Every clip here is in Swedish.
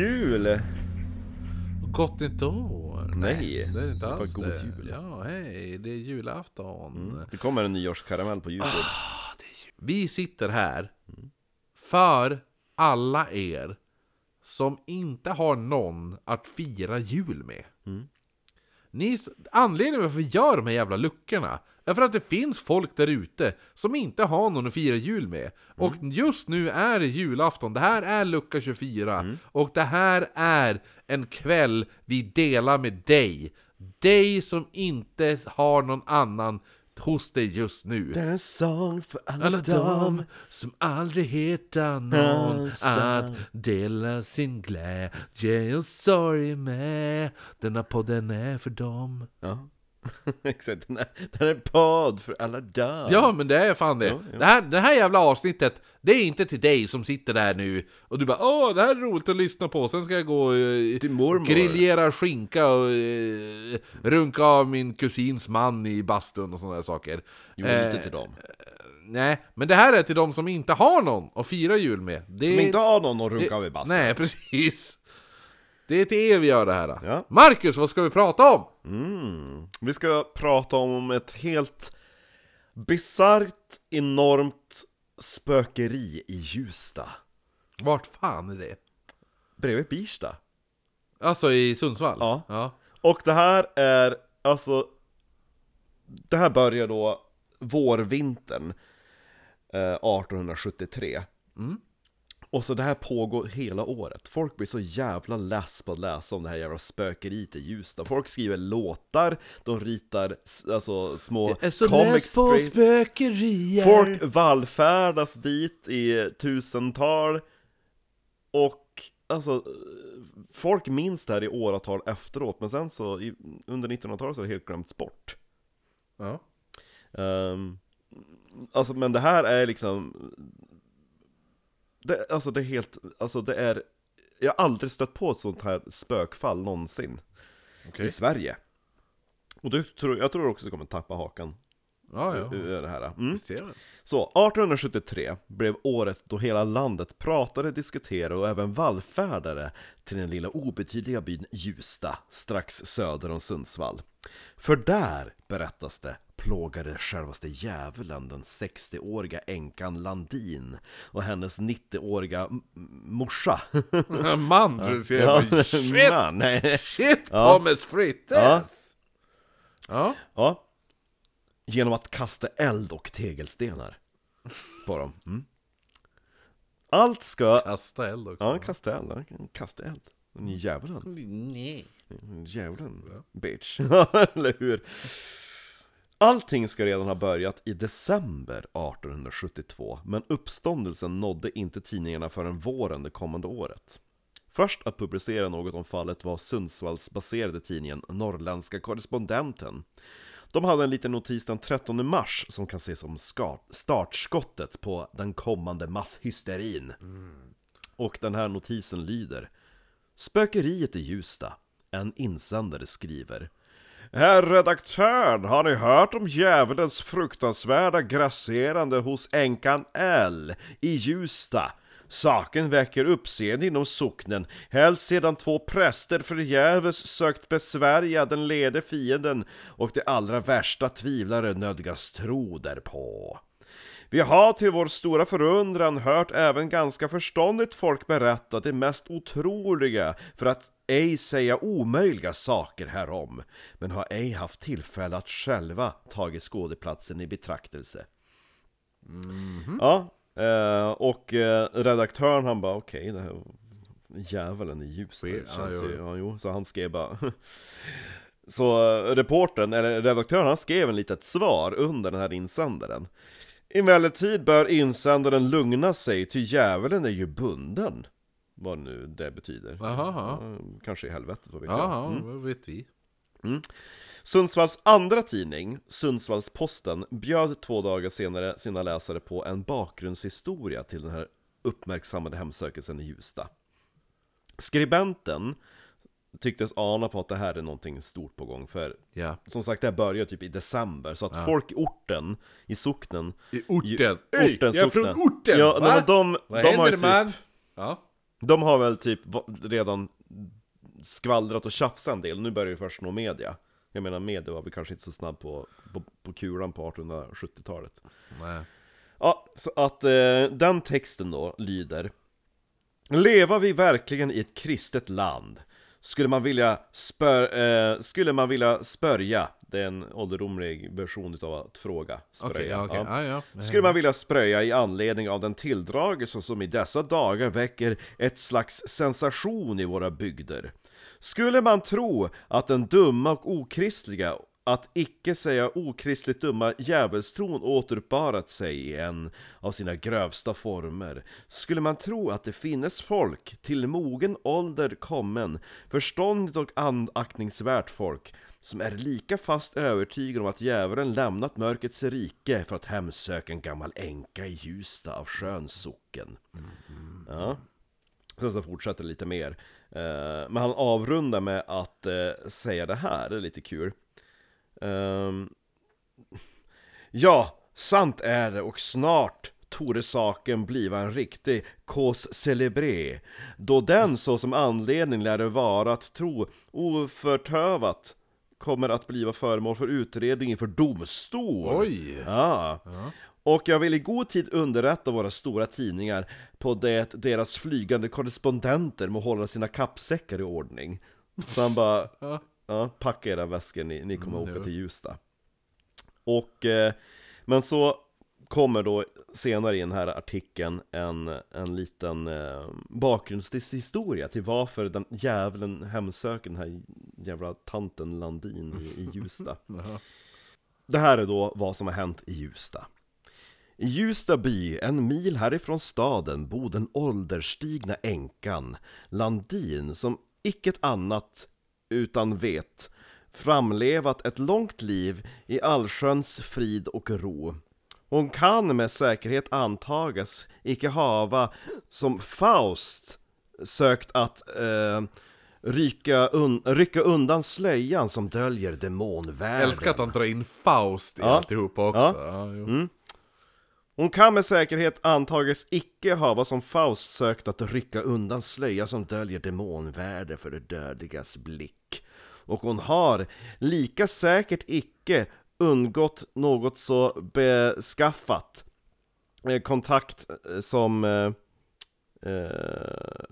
jul! Gott nytt år! Nej, det är inte bara alls god det. jul. Ja, hej, det är julafton. Det kommer en nyårskaramell på youtube. Vi sitter här för alla er som inte har någon att fira jul med. Ni, anledningen varför vi gör de här jävla luckorna är för att det finns folk där ute som inte har någon att fira jul med. Och just nu är det julafton, det här är lucka 24. Och det här är en kväll vi delar med dig. Dig som inte har någon annan hos dig just nu. Det är en sång för alla, Alla de som aldrig hittar någon att dela sin glädje och sorg med. Denna podden är för dem. Ja, exakt. Den är, den är podd för alla dem. Ja, men det är fan det. Ja, ja. Det, här, det här jävla avsnittet, det är inte till dig som sitter där nu och du bara Åh, det här är roligt att lyssna på, sen ska jag gå och eh, grillera skinka och eh, runka av min kusins man i bastun och sådana där saker. Jo, Eh, inte till dem. Nej, men det här är till de som inte har någon att fira jul med. Det Som inte har någon att runka det- av i bastun. Nej, precis. Det är till er vi gör det här. Ja. Marcus, vad ska vi prata om? Mm. Vi ska prata om ett helt bisarrt, enormt spökeri i Ljusda. Vart fan är det? Bredvid Birsta. Alltså i Sundsvall? Ja. ja. Och det här är, alltså... Det här börjar då vårvintern eh, 1873. Och så det här pågår hela året. Folk blir så jävla less på att läsa om det här jävla spökeriet i Ljusdal. Folk skriver låtar, de ritar alltså små comic strips. spökerier. Folk vallfärdas dit i tusental Och alltså Folk minns det här i åratal efteråt Men sen så i, under 1900-talet så är det helt glömts bort Ja. Ehm, Alltså men det här är liksom det, Alltså det är helt, alltså det är Jag har aldrig stött på ett sånt här spökfall någonsin Okej. I Sverige Och du tror, jag tror också du kommer tappa hakan Ja, ja. ur det här mm. Det. Så, 1873 blev året då hela landet pratade, diskuterade och även vallfärdade till den lilla obetydliga byn Justa, strax söder om Sundsvall. För där, berättas det, plågade självaste djävulen den 60-åriga änkan Landin och hennes 90-åriga m- m- morsa. Man, du ser. Ja, Ja, Shit! man, nej. Shit, Ja. Thomas Frittes! Ja. Ja. Ja. Genom att kasta eld och tegelstenar på dem. Mm. Allt ska Kasta eld också. Ja, kasta eld. ja, Kasta eld. Är djävulen. Nej. Djävulen. Bitch. Eller hur? Allting ska redan ha börjat i december 1872, men uppståndelsen nådde inte tidningarna förrän våren det kommande året. Först att publicera något om fallet var Sundsvallsbaserade tidningen Norrländska Korrespondenten. De hade en liten notis den 13 mars som kan ses som startskottet på den kommande masshysterin. Och den här notisen lyder Spökeriet i Ljusda. En insändare skriver Herr redaktör, har ni hört om djävulens fruktansvärda grasserande hos änkan L i Ljusda? Saken väcker uppseende inom socknen, helst sedan två präster förgäves sökt besvärja den lede fienden och de allra värsta tvivlare nödgas tro därpå. Vi har till vår stora förundran hört även ganska förståndigt folk berätta det mest otroliga, för att ej säga omöjliga saker härom, men har ej haft tillfälle att själva tagit skådeplatsen i betraktelse. Ja, eh, och eh, redaktören han bara okej, det här djävulen i ljus Weird. det känns Ja, ju, ja, jo, så han skrev bara Så eh, reportern, eller redaktören, han skrev en litet svar under den här insändaren Emellertid bör insändaren lugna sig, ty djävulen är ju bunden Vad nu det betyder. Ja, Kanske i helvetet, vad vet jag Jaha, Mm. vad vet vi? Sundsvalls andra tidning, Sundsvallsposten, bjöd två dagar senare sina läsare på en bakgrundshistoria till den här uppmärksammade hemsökelsen i Ljusda. Skribenten tycktes ana på att det här är någonting stort på gång, för Ja. som sagt det här börjar typ i december, så att folk i orten, i socknen I orten. Ju- Hej, orten, jag är från orten! Ja, va? nej, de, Vad de händer ju typ, man? Ja. de har väl typ redan skvallrat och tjafsat en del, nu börjar det först nå media Jag menar media var väl kanske inte så snabb på, på, på kulan på 1870-talet Nej. Ja, så att eh, den texten då lyder Leva vi verkligen i ett kristet land? Skulle man vilja spör, eh, skulle man vilja spörja, det är en ålderdomlig version utav att fråga, spröja. ja, okej. Ja. Ja, ja. Skulle man vilja spröja i anledning av den tilldragelse som i dessa dagar väcker ett slags sensation i våra bygder? Skulle man tro att den dumma och okristliga, att icke säga okristligt dumma djävulstron återupparat sig i en av sina grövsta former, skulle man tro att det finnes folk, till mogen ålder kommen, förståndigt och andaktningsvärt folk, som är lika fast övertygade om att djävulen lämnat mörkrets rike för att hemsöka en gammal änka i Hjulsta av Sjöns socken. Ja. Sen så fortsätter det lite mer. Eh, men han avrundar med att eh, säga det här, det är lite kul. Ehm, ja, sant är det och snart torde saken bliva en riktig cause celebré, då den så som anledning lär det vara att tro oförtövat kommer att bliva föremål för utredning inför domstol. Oj! Ja. Och jag vill i god tid underrätta våra stora tidningar på det deras flygande korrespondenter må hålla sina kappsäckar i ordning. Så han bara, Ja. Ja, packa era väskor, ni, ni kommer Mm, åka till Hjulsta. Och, eh, men så kommer då senare i den här artikeln en, en liten eh, bakgrundshistoria till varför den djävulen hemsöker den här jävla tanten Landin i, i. Jaha. Det här är då vad som har hänt i Hjulsta. I Hjulsta by, en mil härifrån staden, bodde den ålderstigna änkan Landin som icket annat utan vet framlevat ett långt liv i allsköns frid och ro. Hon kan med säkerhet antagas icke hava som Faust sökt att eh, rycka, un rycka undan slöjan som döljer demonvärlden. Jag älskar att han drar in Faust i Ja. alltihopa också. Ja. Ja. Hon kan med säkerhet antages icke hava som Faust sökt att rycka undan slöja som döljer demonvärde för det dödligas blick. Och hon har lika säkert icke undgått något så beskaffat eh, kontakt eh, som... Eh, eh,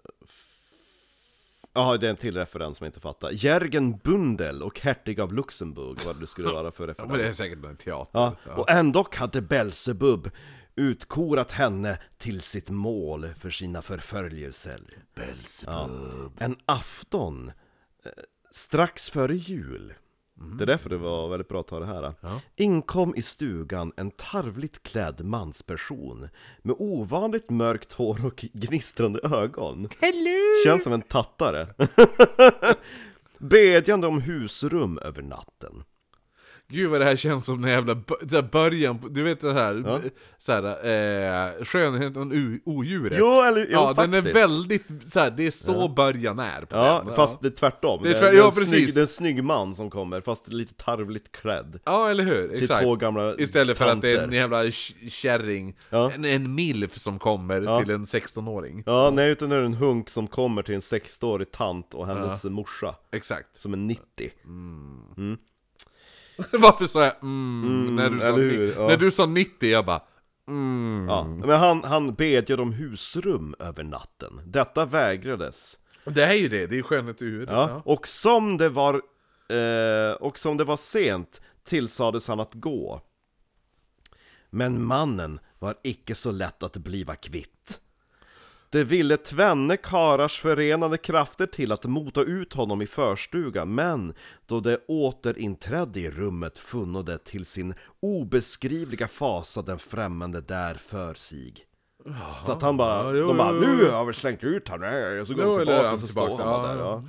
Ja, det är en till referens som jag inte fattar. Jörgen Bundel och hertig av Luxemburg, vad det skulle vara för Ja, referens. men det är säkert en teater. Ja, Ja. och ändå hade Belsebub utkorat henne till sitt mål för sina förföljelser. Ja. En afton, eh, strax före jul, det är därför det var väldigt bra att ta det här. Ja. Inkom i stugan en tarvligt klädd mansperson med ovanligt mörkt hår och gnistrande ögon. Hello! Känns som en tattare. Bedjande om husrum över natten. Gud vad det här känns som den jävla början, på- du vet det här, Ja. så här eh, skönheten och odjuret. Jo, eller jo, ja, den faktiskt. är väldigt, så här, det är så början är på Ja, den. fast det är tvärtom. Det är tvär- det är, ja, snygg, det är en snygg man som kommer, fast lite tarvligt klädd. Ja, eller hur? Till Exakt. två gamla Istället för att det är en tanter. jävla kärring, Ja. en, en milf som kommer Ja. till en 16-åring. Ja, nej utan det är en hunk som kommer till en 60-årig tant och hennes morsa, Exakt. som är 90. Varför sa jag mm, Mm, när, du sa, hur? Ja. när du sa 90, jag bara mm. Ja, men han, han bedjade om husrum över natten. Detta vägrades. Det är ju det, det är skönhet ur. Ja. Och som det var eh, Och som det var sent tillsades han att gå. Men mannen var icke så lätt att bliva kvitt. Det ville tvenne karars förenade krafter till att mota ut honom i förstugan, men då det återinträdde i rummet funno det till sin obeskrivliga fasa den främmande där för sig. Så att han bara, Ja, jo, de bara 'Nu har vi slängt ut här' och så går de tillbaka och så står han där ja.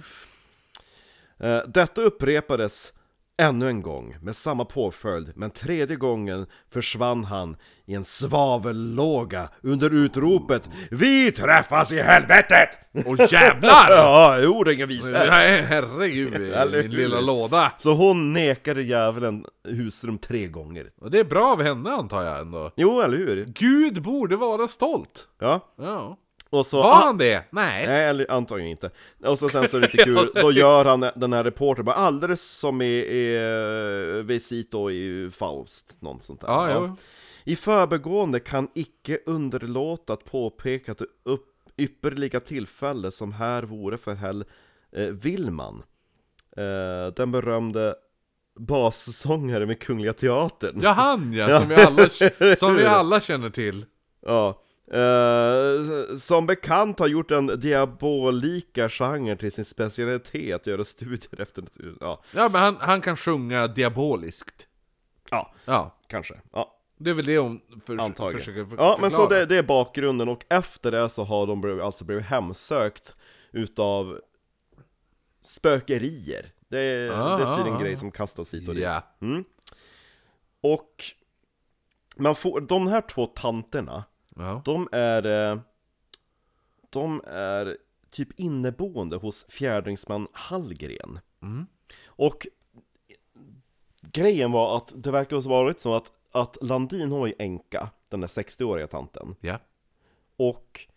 ja. Eh, Detta upprepades ännu en gång med samma påföljd, men tredje gången försvann han i en svavellåga under utropet Vi träffas i helvetet! Åh jävlar! Ja, jo det är ingen visa. Nej, herregud, min lilla låda. Så hon nekade djävulen husrum tre gånger. Och det är bra av henne antar jag ändå. Jo, eller hur? Gud borde vara stolt. Ja, Ja. Och så... Var han det? Nej. Nej, eller antagligen inte. Och så sen så är det lite kul, då gör han den här reportern bara alldeles som i, i eh, Visito i Faust, något sånt där. Ja, jo. I förbegående kan icke underlåta att påpeka att det upp, ypperliga tillfälle som här vore för Hell eh, Willman, eh, den berömde bassångare med Kungliga Teatern. Ja, han ja, som vi alla, som vi alla känner till. Ja. Eh, som bekant har gjort den diabolika genren till sin specialitet, att göra studier efter Ja, Ja, men han, han kan sjunga diaboliskt. ja Ja, kanske. Ja, det är väl det hon för, antagligen. försöker för, ja, men så förklara. det, det är bakgrunden, och efter det så har de alltså blivit hemsökt utav spökerier. Det är, Ah, det är tydligen ah, en ah. grej som kastas hit och dit. Ja. Mm. Och man får, de här två tanterna, Ja. De är... eh, De är typ inneboende hos fjärdingsman Hallgren. Mm. Och grejen var att det verkar ha varit så att, att Landin hon var ju änka, den där 60-åriga tanten. Ja. Och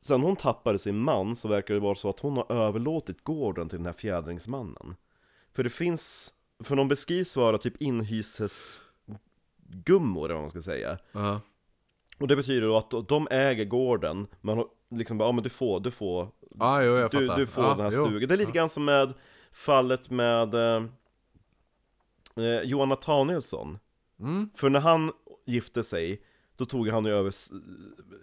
sen hon tappade sin man så verkar det vara så att hon har överlåtit gården till den här fjädringsmannen. För det finns, för de beskrivs vara typ inhysesgummor eller vad man ska säga. Ja. Och det betyder då att de äger gården, men har liksom bara, ja men du får, du får, Ja, jo, jag du, fattar. du får ja, den här jo. stugan. Det är lite grann som med fallet med eh, eh, Johan Nathanielsson. Mm. För när han gifte sig, då tog han ju över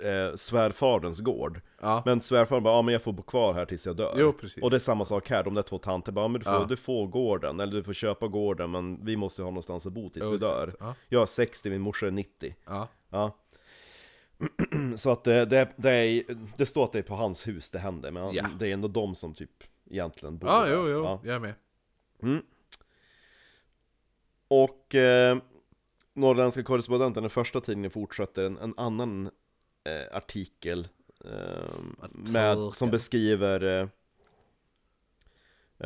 eh, svärfaderns gård. Ja. Men svärfadern bara, ja men jag får bo kvar här tills jag dör. Jo. Och det är samma sak här, de där två tanter bara, ja, men du får, Ja. du får gården, eller du får köpa gården, men vi måste ha någonstans att bo tills Jo, vi dör. Jag är 60, min morsa är 90. Ja. Så att det, det, det, är, det står att det är på hans hus det händer, men Ja. det är ändå de som typ egentligen bor Ja, där. jo, jo, Ja. jag är med. Mm. Och eh, Norrländska korrespondenten, den första tidningen, fortsätter en, en annan eh, artikel eh, med, som beskriver eh,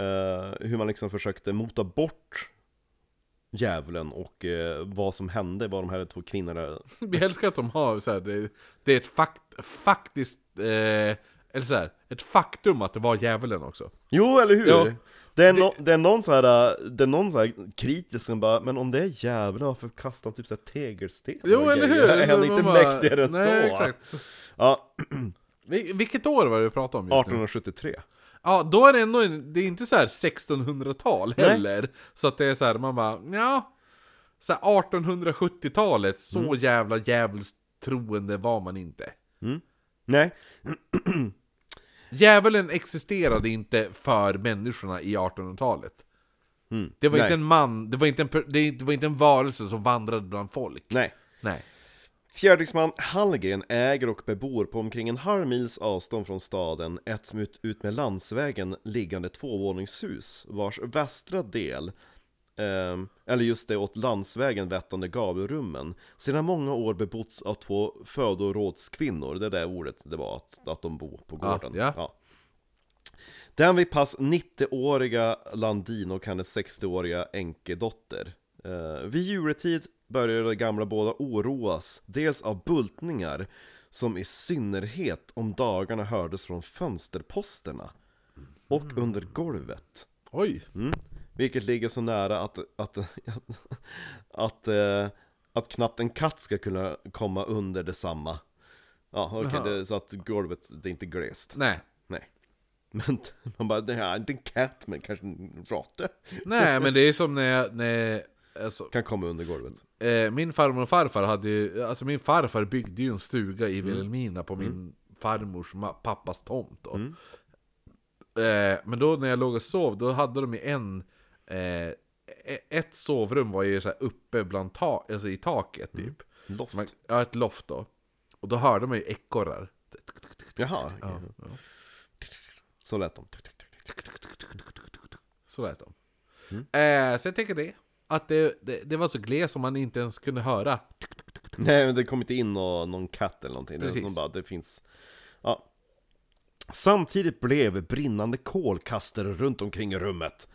eh, hur man liksom försökte mota bort djävulen och eh, vad som hände, vad de här två kvinnorna Vi älskar att de har så här, det, det är ett fakt, faktiskt, eh, eller så här, ett faktum att det var djävulen också. Jo, eller hur? Ja. Det, är no, det är någon så här, det är någon så här kritisk som bara Men om det är djävulen, varför kastar de typ så här tegelsten? Jo, och eller hur? Är han inte bara- mäktigare än Nej, så? Exakt. Ja, Vil- Vilket år var det vi pratade om just nu? 1873 Ja, då är det ändå, en, det är inte så här 1600-tal Nej. heller. Så att det är så här, man bara, ja. Så här 1870-talet, så Mm. jävla djävulstroende var man inte. Nej, Djävulen existerade inte för människorna i 1800-talet. mm. Det var nej. inte en man, det var inte en, det var inte en varelse som vandrade bland folk. Nej Nej. Fjärdingsman Hallgren äger och bebor på omkring en halv mils avstånd från staden ett ut, ut med landsvägen liggande tvåvåningshus vars västra del ehm, eller just det åt landsvägen vettande gavelrummen sedan många år bebotts av två födorådskvinnor, det är det ordet det var, att, att de bor på Ja, gården. ja. Den vid pass 90-åriga Landin och hennes 60-åriga änkedotter. Eh, vid juletid började de gamla båda oroas, dels av bultningar, som i synnerhet om dagarna hördes från fönsterposterna, och under golvet. Oj. Mm. Vilket ligger så nära att, att, att, att, eh, att knappt en katt ska kunna komma under detsamma. Ja, okej, Jaha. det, så att golvet, det är inte glest. Nej. Nej. Men man bara, det här är inte en katt, men kanske en råtta. Nej, men det är som när när alltså, Kan komma under golvet. eh, min farmor och farfar hade ju, alltså min farfar byggde ju en stuga i Vilhelmina på min farmors ma- pappas tomt då. Mm. Eh, men då när jag låg och sov, då hade de ju en, eh, e- ett sovrum var ju så här uppe bland ta, alltså i taket typ. Loft. Man, ja, ett loft då. Och då hörde man ju ekorrar. Jaha. Ja, ja. Så lät de. Så lät de. Eh, så jag tänker det. Att det, det, det var så gles som man inte ens kunde höra. Nej, men det kom inte in nå- någon katt eller någonting. Det, Precis. nog bara, det finns... Ja. Samtidigt blev brinnande kolkastare runt omkring rummet.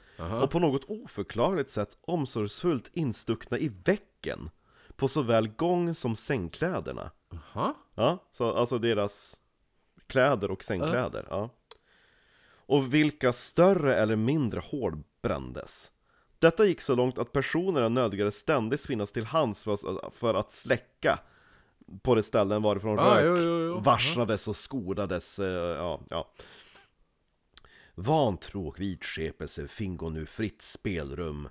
Och på något oförklarligt sätt omsorgsfullt instuckna i väggen. På såväl gång som sängkläderna. Jaha. Ja, så alltså deras kläder och sängkläder. Ja. Och vilka större eller mindre hål brändes. Detta gick så långt att personerna nödgades ständigt finnas till hands för att, släcka på de ställen varifrån Ah, rök jo, jo, jo. varslades och skodades. eh, Ja, ja. Vantro och vidskepelse fingo nu fritt spelrum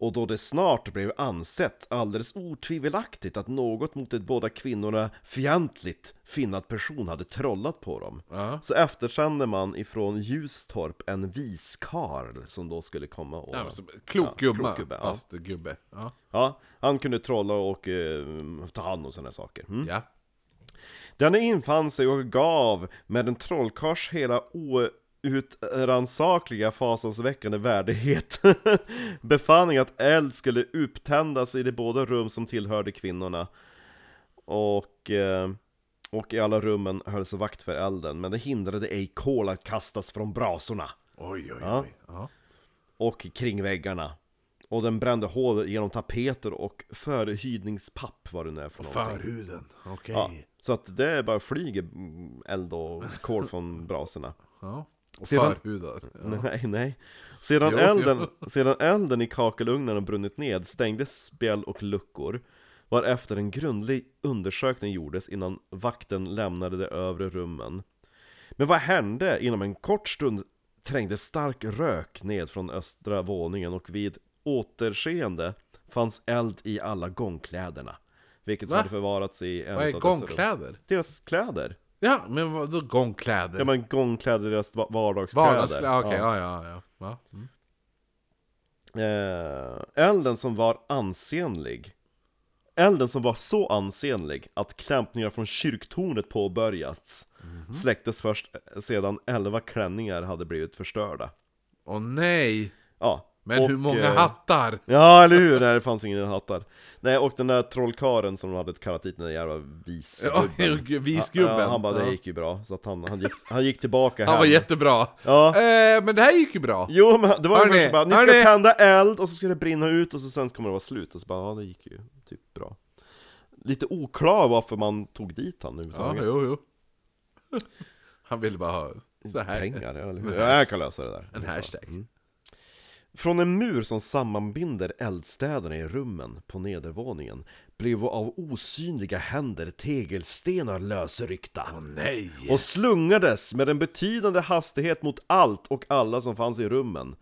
och då det snart blev ansett alldeles otvivelaktigt att något mot de båda kvinnorna fientligt finnad person hade trollat på dem Ja. Så eftersände man ifrån Ljustorp en viskarl som då skulle komma och... Ja, klok Ja, gubbe, klok gubbe, ja. fast gubbe. Ja. Ja, han kunde trolla och eh, ta hand om sådana saker mm. ja. Denne infann sig och gav med en trollkars hela outrannsakliga fasansväckande värdighet befattning att eld skulle upptändas i de båda rum som tillhörde kvinnorna och, eh, och i alla rummen hölls vakt för elden men det hindrade ej kol att kastas från brasorna Oj, oj, oj. Ja. och kring väggarna och den brände hål genom tapeter och förhydningspapp vad det nu är för någonting Förhuden, okej. Ja, så att det bara flyger eld och kol från brasorna. Ja. Sedan- förhudar. Ja. Nej, nej. Sedan, Jo, elden, sedan elden i kakelugnen brunnit ned stängdes spjäll och luckor. Varefter en grundlig undersökning gjordes innan vakten lämnade de övre rummen. Men vad hände? Inom en kort stund trängde stark rök ned från östra våningen och vid återseende fanns eld i alla gångkläderna. Vilket Va? hade förvarats i en Vad är gångkläder? Deras kläder. Ja, men vadå gångkläder? Ja men gångkläder, deras va- vardagskläder. Vardagskläder, okej, Ja. ja, ja, ja. ja. Mm. Eh, elden som var ansenlig. Elden som var så ansenlig att klämpningar från kyrktornet påbörjats. Mhm. Släcktes först sedan elva klänningar hade blivit förstörda. Åh nej! Ja. Men och, hur många eh, hattar? Ja, eller hur? Nej, det fanns ingen hattar. Nej, och den där trollkaren som de hade kallat hit, den där jävla visgubben. Ja, visgubben. Ja, han bara, det Ja. gick ju bra. Så att han, han, gick, han gick tillbaka Han var hem. jättebra. Ja. Eh, men det här gick ju bra. Jo men det var ju först bara, ni ska tända eld och så ska det brinna ut och så sen kommer det vara slut och så bara, ja det gick ju typ bra Lite oklar varför man tog dit han Ja, överhuvudtaget jo, jo. Han ville bara ha så här. Pengar, ja, eller hur? Ja, jag kan lösa det där En hashtag. Mm. Från en mur som sammanbinder eldstäderna i rummen på nedervåningen blev av osynliga händer tegelstenar lösryckta nej! och slungades med en betydande hastighet mot allt och alla som fanns i rummen.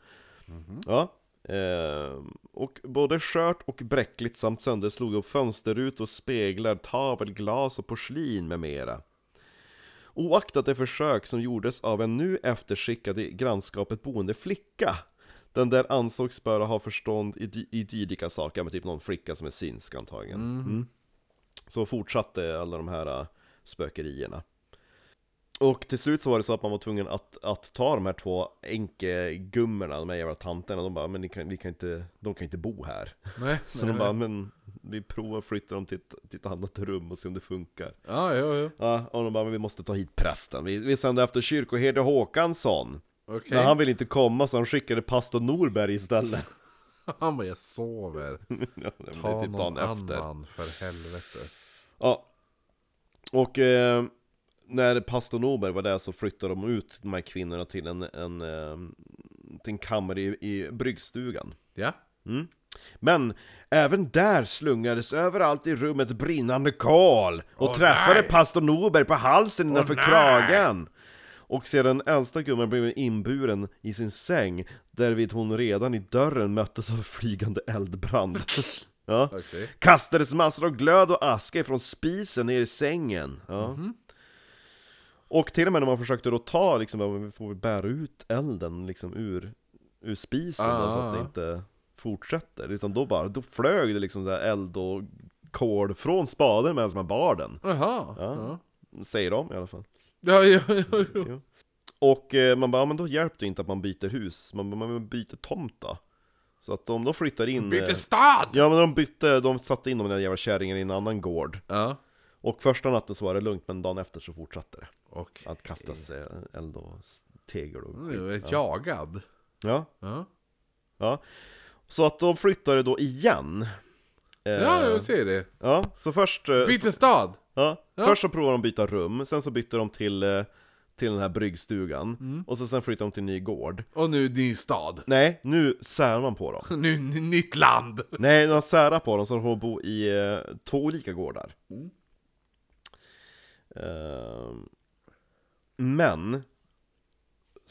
Ja. Eh, och både skört och bräckligt samt sönderslog upp fönsterrutor, speglar, tavelglas och porslin med mera. Oaktat det försök som gjordes av en nu efterskickad i grannskapet boende flicka den där ansågs böra ha förstånd i, i dylika saker, med typ någon flicka som är synsk antagligen. Mm. Så fortsatte alla de här äh, spökerierna. Och till slut så var det så att man var tvungen att, att ta de här två enkegummorna, de här jävla tanterna, de bara men ni kan, vi kan inte, de kan inte bo här. Nej, Så nej, de bara nej. men vi provar att flytta dem till ett, till ett annat rum och se om det funkar. Ja, jo, jo. Ja, och de bara men vi måste ta hit prästen. Vi, vi sände efter kyrkoherde Håkansson. Okej. Men han ville inte komma så han skickade pastor Norberg istället. Han bara, jag sover. ja, det Ta typ någon efter. annan, för helvete. Ja. Och eh, när pastor Norberg var där så flyttade de ut de här kvinnorna till en, en, eh, till en kammare i, i bryggstugan. Ja. Mm. Men även där slungades överallt i rummet brinnande kol och Åh, träffade nej! pastor Norberg på halsen innanför nej! kragen. Och sedan äldsta gumman blev inburen i sin säng, därvid hon redan i dörren möttes av flygande eldbrand. ja. Okej. Kastades massor av glöd och aska ifrån spisen ner i sängen. Ja. Mhm. Och till och med när man försökte då ta, liksom, vi får väl bära ut elden liksom ur, ur spisen då, så att det Ah. inte fortsätter. Utan då bara, då flög det liksom så här eld och kol från spaden medan man bar den. Jaha. Ja. Ja. Säger de i alla fall. Ja, ja, ja, ja. Och eh, man bara, ja, men då hjälper det inte att man byter hus, man, man byter tomt då. Så att de, de flyttar in... Byter eh, stad! Ja men de bytte, de satte in de där jävla kärringarna i en annan gård. Ja. Och första natten så var det lugnt, men dagen efter så fortsatte det. Och Att kastas eh, eld och tegel och skit. jag jagad. Ja, Ja, ja. Så att de flyttade då igen. Ja jag ser det. ja, så först... Byter stad! Ja, Ja. först så provade de byta rum, sen så bytte de till, eh, till den här bryggstugan, Mm. och så sen flyttade de till en ny gård. Och nu ny stad. Nej, nu särar man på dem. Nu nytt land! Nej, de särar på dem så de får bo i eh, två olika gårdar. Mm. Ehm, men,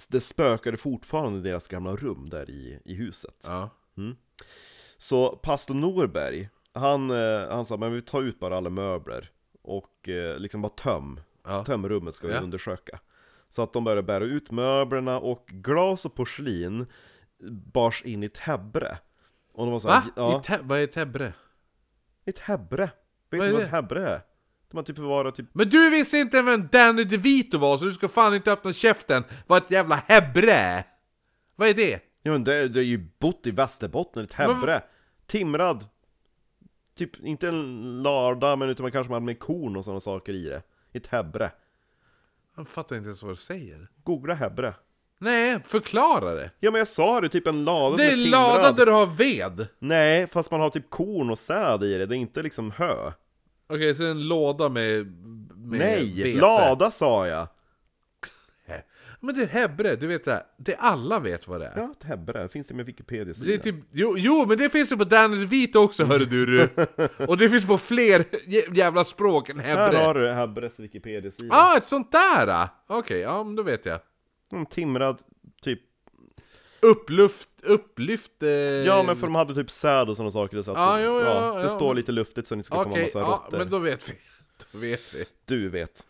det spökade fortfarande i deras gamla rum där i, i huset. Ja. Så pastor Norberg, han, eh, han sa men vi tar ut bara alla möbler och eh, liksom bara töm, Ja. töm rummet ska vi Ja. undersöka. Så att de började bära ut möblerna och glas och porslin bars in i ett hebre. Och de var så Va? här, ja, I te- vad är Tebre? ett hebre. Vet du Vad är vad det? ett hebre är? De har typ förvarat typ Men du visste inte vem Danny DeVito var, så du ska fan inte öppna käften vad ett jävla hebre är. Vad är det? Ja men det, det är ju bott i Västerbotten, ett hebre. Timrad. Typ, inte en lada, men utan man kanske hade med korn och sådana saker i det. Ett hebre. Jag fattar inte ens vad du säger. Googla hebre. Nej, förklara det. Ja men jag sa det, typ en lada Det som är är lada där du har ved. Nej, fast man har typ korn och säd i det, det är inte liksom hö. Okej, så en låda med, med Nej, vete. lada sa jag! Men det är hebre, du vet det, här. det alla vet vad det är. Ja, hebre, finns det med Wikipedia-sida? Det är typ, jo, jo, men det finns ju på Danny DeVito också hörru du. Och det finns på fler jä- jävla språk än Här hebre. har du Hebres Wikipedia-sida. ah, ett sånt där! ah. Okej, ja men då vet jag. Mm, timrad, typ. Uppluft, upplyft... Eh... Ja men för de hade typ säd och sådana saker, så att Ja, de, jo, ja, det ja, står men- lite luftigt så det inte ska komma Okej, massa ja, rötter. men då vet vi. Då vet vi. Du vet.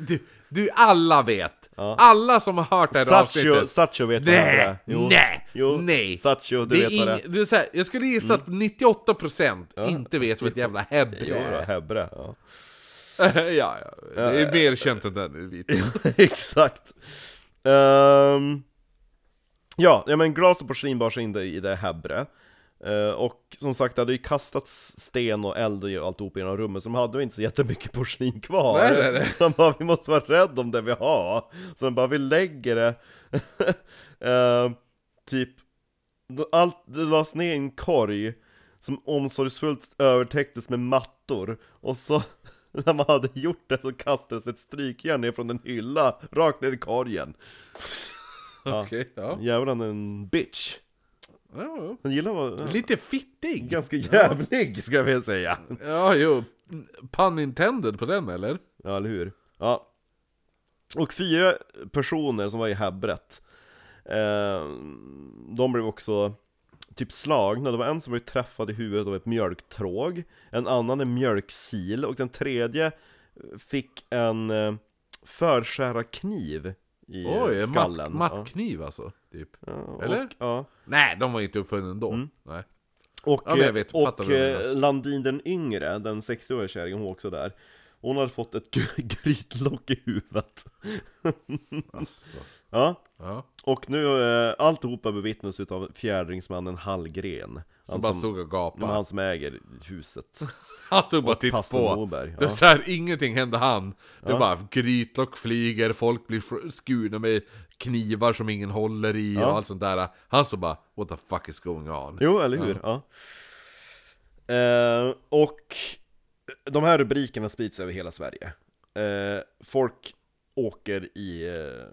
Du, du alla vet. Ja. Alla som har hört det här Satcho, avsnittet. Satcho vet vad Hebre är. Nej, nej, jo. nej. Satcho, du Det vet vad det är. det här, jag skulle gissa att 98% inte vet vad ett jävla hebre Jo, är. Hebre, ja. ja, ja, det är mer känt än den vita. Exakt. Ehm, ja, ja, men glas och porslin bars in det i det Hebre. Eh, och som sagt, det hade ju kastats sten och eld och alltihop i det rummet, så de hade ju inte så jättemycket porslin kvar. Nej, nej, nej. Så de bara, vi måste vara rädda om det vi har. Så de bara, vi lägger det, Ehm, typ, allt, det lades ner i en korg som omsorgsfullt övertäcktes med mattor, och så när man hade gjort det så kastades ett strykjärn ner från en hylla, rakt ner i korgen. Ja. Okej, ja. Jävlar en bitch. Ja. Han gillar vara Lite fittig. ganska jävlig, ska jag väl säga. Ja, jo. Pun intended på den eller? Ja, eller hur? Ja. Och fyra personer som var i häbbret, eh, de blev också typ slagna. Det var en som blev träffad i huvudet av ett mjölktråg, en annan en mjölksil och den tredje fick en eh, förskärarkniv i Oj, en skallen. matt, mattkniv alltså. Typ. Ja. Ja, Eller? Och, ja. Nej, de var inte uppfunnen då. Mm. Nej. Och, Ja, vet, och eh, Landin den yngre, den 60-åriga kärringen, hon var också där Hon hade fått ett gry- grytlock i huvudet Alltså. Ja, Ja. och nu, eh, alltihopa bevittnas utav fjädringsmannen Hallgren Han bara som, stod och ja, gapade. han som äger huset Han stod bara och tittade på. Det är ja. så här, ingenting hände han. Det Ja. bara grytlock flyger, folk blir skurna med knivar som ingen håller i Ja. och allt sånt där. Han så bara, what the fuck is going on? Jo, eller hur? Ja. Eh, och de här rubrikerna sprids över hela Sverige eh, Folk åker i eh,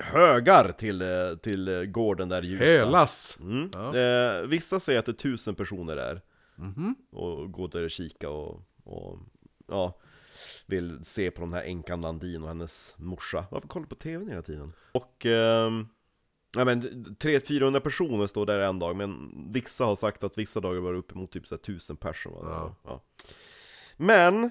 högar till, eh, till eh, gården där i Hjulsta Hölas! Mm. Ja. Eh, vissa säger att det är tusen personer där Mhm. och går där och kika och, och ja, vill se på den här änkan Landin och hennes morsa. Varför kollar du på TV hela tiden? Och ehm, Ja men 300-400 personer står där en dag, men vissa har sagt att vissa dagar var det uppemot typ så här 1000 personer. Ja. Ja. Men,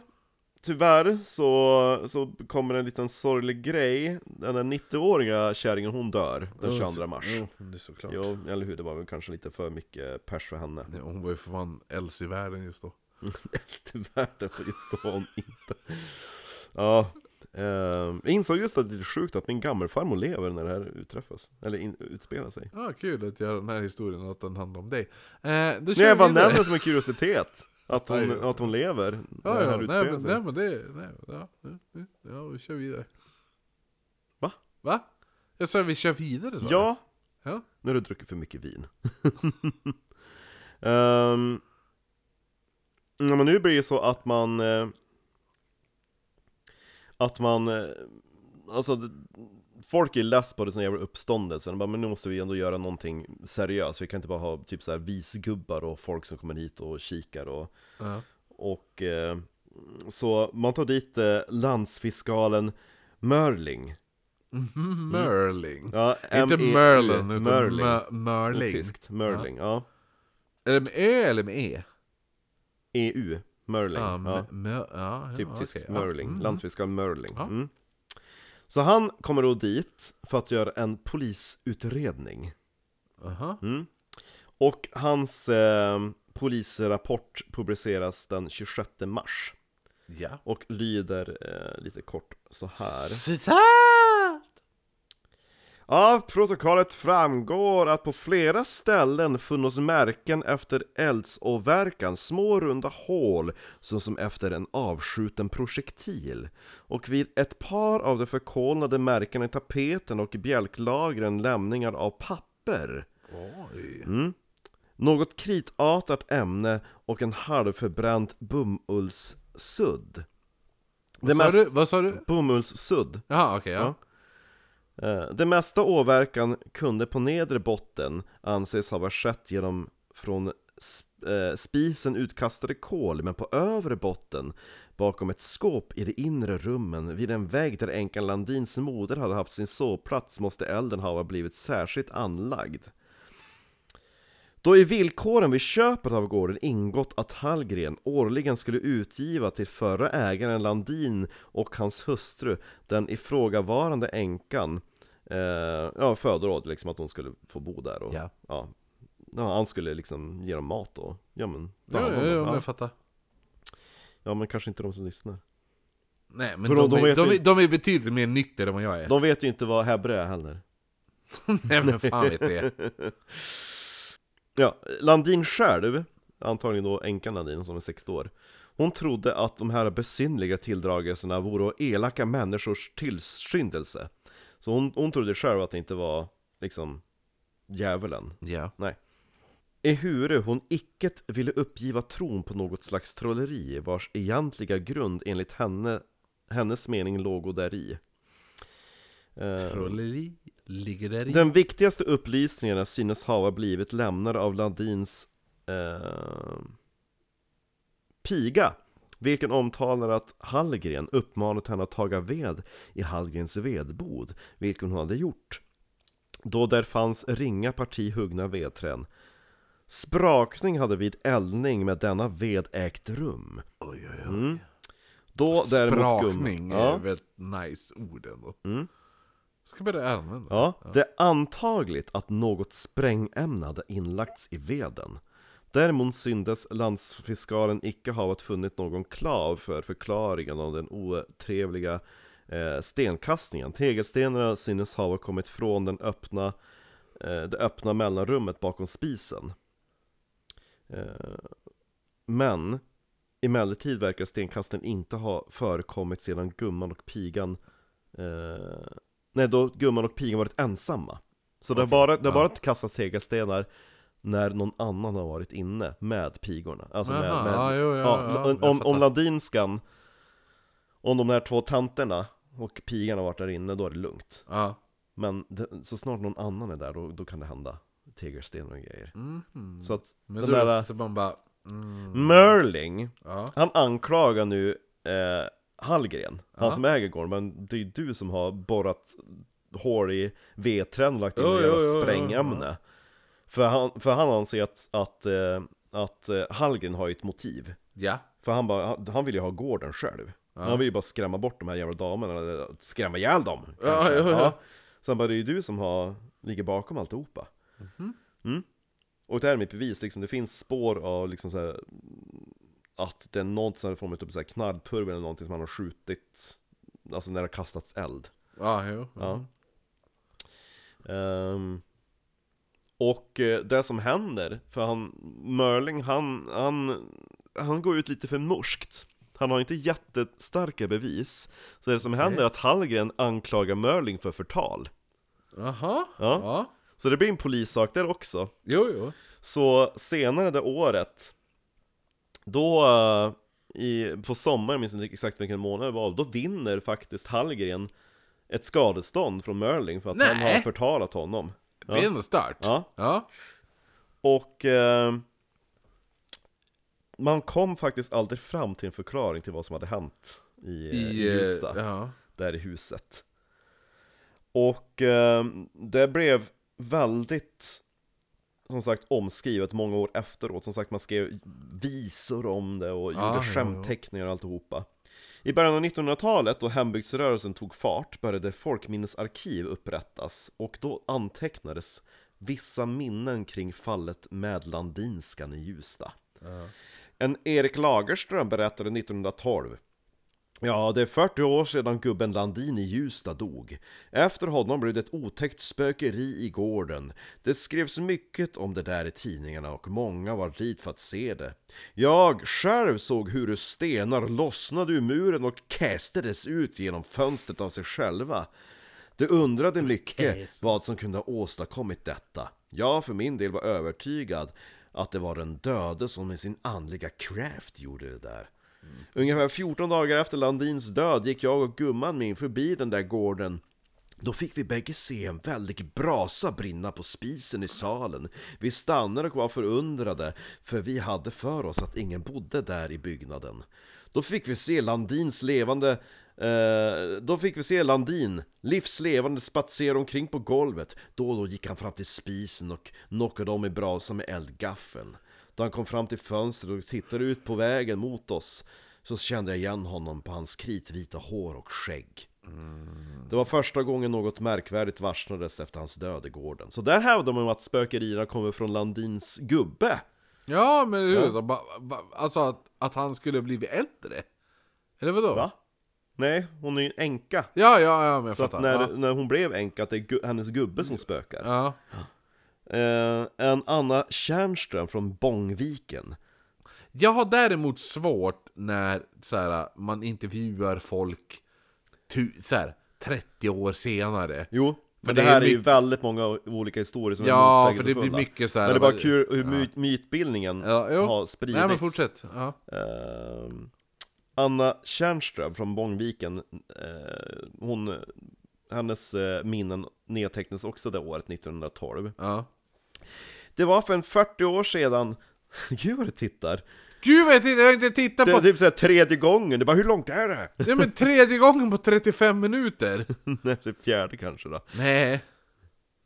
tyvärr så, så kommer en liten sorglig grej. Den där 90-åriga kärringen hon dör den 22 mars. Jo, det är såklart. Jo, eller hur? Det var väl kanske lite för mycket pers för henne. Nej, Hon var ju för fan äldst i världen just då. Äldst i världen, för just då var hon inte. Ja, Eh, jag insåg just att det är sjukt att min gammelfarmor lever när det här utträffas, eller in, utspelar sig. Ja, kul att göra den här historien, att den handlar om dig. Eh, då Nej, jag vi bara vidare. nämner som en kuriositet, att hon, att hon lever Ja, det ja, nej, men, sig. nej men det, nej, ja, ja, ja, vi kör vidare. Va? Va? Jag sa vi kör vidare sa Ja, jag. Ja. när du druckit för mycket vin. um, ja, men nu blir det så att man... eh, att man... eh, alltså, folk är less på det som jävla uppståndelse. De bara, men nu måste vi ändå göra någonting seriöst. Vi kan inte bara ha typ så här visgubbar och folk som kommer hit och kikar och... Ja. Och... Eh, så man tar dit eh, landsfiskalen Mörling. Mhm, Merling. Ja, Inte M-E-U, Merlin, utan Mörling. Mö- Mörling. Tyskt, Mörling, ja. Är det med Ö eller med E? EU, Mörling. Ja, Ja, ja, ja, typ okej, tysk ja. Mörling, Mm. landsfiskal Mörling. Mm. Så han kommer då dit för att göra en polisutredning. Aha. Mm. Och hans eh, polisrapport publiceras den 26 mars. Ja. Och lyder eh, lite kort så här. Citat! Av protokollet framgår att på flera ställen funnits märken efter eldsåverkan, små runda hål såsom efter en avskjuten projektil. Och vid ett par av de förkolnade märkena i tapeten och i bjälklagren lämningar av papper. Oj. Mm. Något kritartat ämne och en halvförbränt bomullssudd. Vad, mest... Vad sa du? Bomullssudd. Jaha, okej, ja. Eh, Eh, det mesta åverkan kunde på nedre botten anses ha skett genom från eh, spisen utkastade kol, men på övre botten, bakom ett skåp i de inre rummen, vid en vägg där änkan Landins moder hade haft sin sovplats, måste elden ha blivit särskilt anlagd. Då i villkoren vid köpet av gården ingått att Hallgren årligen skulle utgiva till förra ägaren Landin och hans hustru den ifrågavarande änkan eh, Ja, födelseråd liksom att hon skulle få bo där och Ja. ja, ja han skulle liksom ge dem mat och Ja men, Ja, ja, om ja, ja. jag fattar. ja men kanske inte de som lyssnar Nej, men För de, de- de är, de, ju- är, de är betydligt mer nykter än vad jag är. De vet ju inte vad hebre är heller Nej men fan vet det. Ja, Landin själv, antagligen då änkan Landin som är 60 år Hon trodde att de här besynliga tilldragelserna vore elaka människors tillskyndelse. Så hon, hon trodde själv att det inte var liksom djävulen. Ja. Ehuru hon icket ville uppgiva tron på något slags trolleri vars egentliga grund enligt henne, hennes mening låg däri Eh, Trolleri ligger där i. Den viktigaste upplysningarna synes ha blivit lämnade av Landins eh, piga Vilken omtalar att Hallgren uppmanat henne att taga ved i Hallgrens vedbod Vilken hon hade gjort Då där fanns ringa parti huggna vedträn Sprakning hade vid eldning med denna ved ägt rum Oj, oj, oj. mm. Då däremot gum- Sprakning är ja. väl ett nice ord ändå. Mm. Ska börja använda. Ja, det är antagligt att något sprängämne hade inlagts i veden. Däremot syndes landsfiskalen icke ha funnit någon klav för förklaringen av den otrevliga eh, stenkastningen. Tegelstenarna synes ha kommit från den öppna, eh, det öppna mellanrummet bakom spisen. Eh, men emellertid verkar stenkasten inte ha förekommit sedan gumman och pigan eh, Nej, då gumman och pigan varit ensamma Så det har bara, det har ja. bara kastats tegelstenar när någon annan har varit inne med pigorna Alltså med, med ja, jo, ja, ja, om, jag om, om ladinskan Om de där två tanterna och pigan har varit där inne, då är det lugnt Ja. Men det, så snart någon annan är där, då, då kan det hända tegelstenar och grejer Mhm. Så att Men den där så man bara... Mm. Merling, Ja. han anklagar nu eh, Hallgren, han som äger gården, men det är ju du som har borrat hål i vedträn och lagt in oh, jävla jo, sprängämne För han, för han anser att, att, eh, att eh, Hallgren har ju ett motiv Ja. För han, bara, han, vill ju ha gården själv. Han vill ju bara skrämma bort de här jävla damerna, eller skrämma ihjäl dem kanske. ja, ja. Så han bara, det är ju du som har, ligger bakom alltihopa Mhm. mm. Och det här är mitt bevis, liksom, det finns spår av liksom så här, Att det är något sån här form av typ så här knallpulver eller någonting som han har skjutit alltså när det har kastats eld. Ja, jo. Ja. Ehm, och eh, det som händer, för han, Merling han, han, han går ut lite för morskt. Han har inte jättestarka bevis. Så det som händer är att Hallgren anklagar Merling för förtal. Jaha. Ja. ja. Så det blir en polissak där också. Jo, jo. Så senare det året, då eh, i, på sommaren, jag minns inte exakt vilken månad det var, då vinner faktiskt Hallgren ett skadestånd från Merling för att han Nej. har förtalat honom. Det är ändå stört. Ja. Ja. Och eh, man kom faktiskt aldrig fram till en förklaring till vad som hade hänt i, eh, i eh, Hjulsta, Ja. där i huset. Och eh, det blev väldigt, som sagt, omskrivet många år efteråt. Som sagt, man skrev visor om det och Ja, gjorde jo, jo. skämtteckningar och alltihopa. I början av 1900-talet, då hembygdsrörelsen tog fart, började folkminnesarkiv upprättas och då antecknades vissa minnen kring fallet med Landinskan i Hjulsta. En Erik Lagerström berättade 1912 Ja, det är 40 år sedan gubben Landin i Hjulsta dog. Efter honom blev det ett otäckt spökeri i gården. Det skrevs mycket om det där i tidningarna och många var dit för att se det. Jag själv såg hur stenar lossnade ur muren och kastades ut genom fönstret av sig själva. De undrade mycket vad som kunde ha åstadkommit detta. Jag för min del var övertygad att det var den döde som med sin andliga kraft gjorde det där. Ungefär 14 dagar efter Landins död gick jag och gumman min förbi den där gården då fick vi bägge se en väldig brasa brinna på spisen i salen. Vi stannade och var förundrade, för vi hade för oss att ingen bodde där i byggnaden. Då fick vi se Landins levande eh, Då fick vi se Landin, livslevande, spatsera omkring på golvet. Då och då gick han fram till spisen och knockade om i brasan med eldgaffeln. Då han kom fram till fönstret och tittade ut på vägen mot oss så kände jag igen honom på hans kritvita hår och skägg. Det var första gången något märkvärdigt varslades efter hans död i gården. Så där hävdar man att spökerierna kommer från Landins gubbe. Ja, men hur? Ja. Alltså att, att han skulle blivit äldre? Eller vadå? Va? Nej, hon är ju en änka. Ja, ja, ja, men jag Så att fattar. när, ja. när hon blev änka, att det är gu- hennes gubbe som spökar. ja. Eh, en Anna Tjärnström från Bångviken. Jag har däremot svårt när så här, man intervjuar folk tu, så här, 30 år senare. Jo, men det det, är här är ju mycket- väldigt många olika historier som är Ja, för det blir mycket så här. Men det är bara kul hur myt, mytbildningen Ja, jo. har spridits. Nej men fortsätt. Ja. Ehm, Anna Tjärnström från Bångviken, eh, hon, hennes eh, minnen nedtecknas också det året, 1912. ja. Det var för en 40 år sedan, gud vad du tittar! Gud vad jag, tittar, jag har inte tittat Det på... är typ såhär tredje gången, det bara hur långt är det? Ja men tredje gången på 35 minuter! Nej, det är fjärde kanske då. Nej.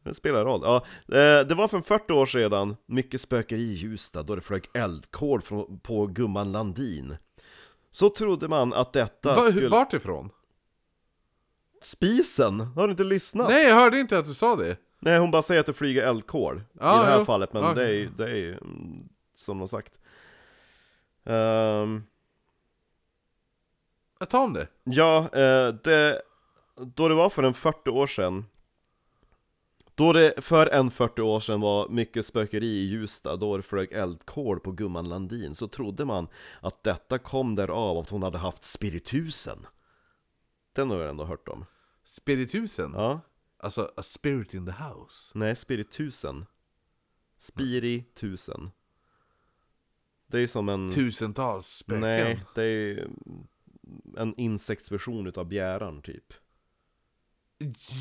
Det spelar roll. Ja, eh, det var för en 40 år sedan, mycket spökeri i Hjulsta då det flög eldkol på gumman Landin. Så trodde man att detta Va, skulle... Vart ifrån? Spisen? Har du inte lyssnat? Nej jag hörde inte att du sa det. Nej, hon bara säger att det flyger eldkol Ja, i det här jo. fallet, men Ja. det är ju, det är ju mm, som de sagt. Ehm, Jag tar om det. ja, eh, det, då det var för en 40 år sedan då det för en 40 år sedan var mycket spökeri i Hjulsta, då det flög eldkol på gumman Landin, så trodde man att detta kom därav att hon hade haft spiritusen. Den har jag ändå hört om. Spiritusen? Ja, Alltså, a spirit in the house. nej, spiritusen. Spiritusen. Det är ju som en... Tusentals spöken. Nej, det är en insektsversion utav bjäran typ.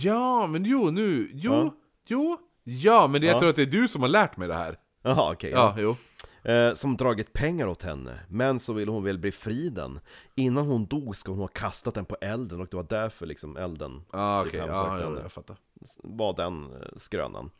Ja, men jo, nu, jo, Ja. jo. Ja, men jag Ja. tror att det är du som har lärt mig det här. Jaha, okej. Ja, ja. jo. Eh, som dragit pengar åt henne, men så ville hon väl bli friden. Innan hon dog ska hon ha kastat den på elden och det var därför liksom elden Ja, typ okej. hemsökte Ja, jag fattar. var den eh, skrönan.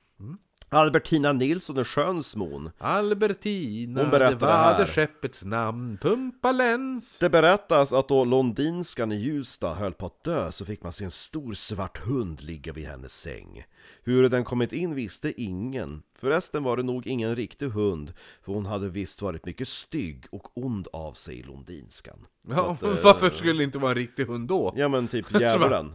Albertina Nilsson är skönsmon. Albertina, Hon det berättar det var det skeppets namn, Pumpalens. Det berättas att då Londinskan i Hjulsta höll på att dö så fick man se en stor svart hund ligga vid hennes säng. Hur den kommit in visste ingen. Förresten var det nog ingen riktig hund, för hon hade visst varit mycket stygg och ond av sig, Londinskan. Ja, att, varför skulle det inte vara en riktig hund då? Ja men typ djävulen.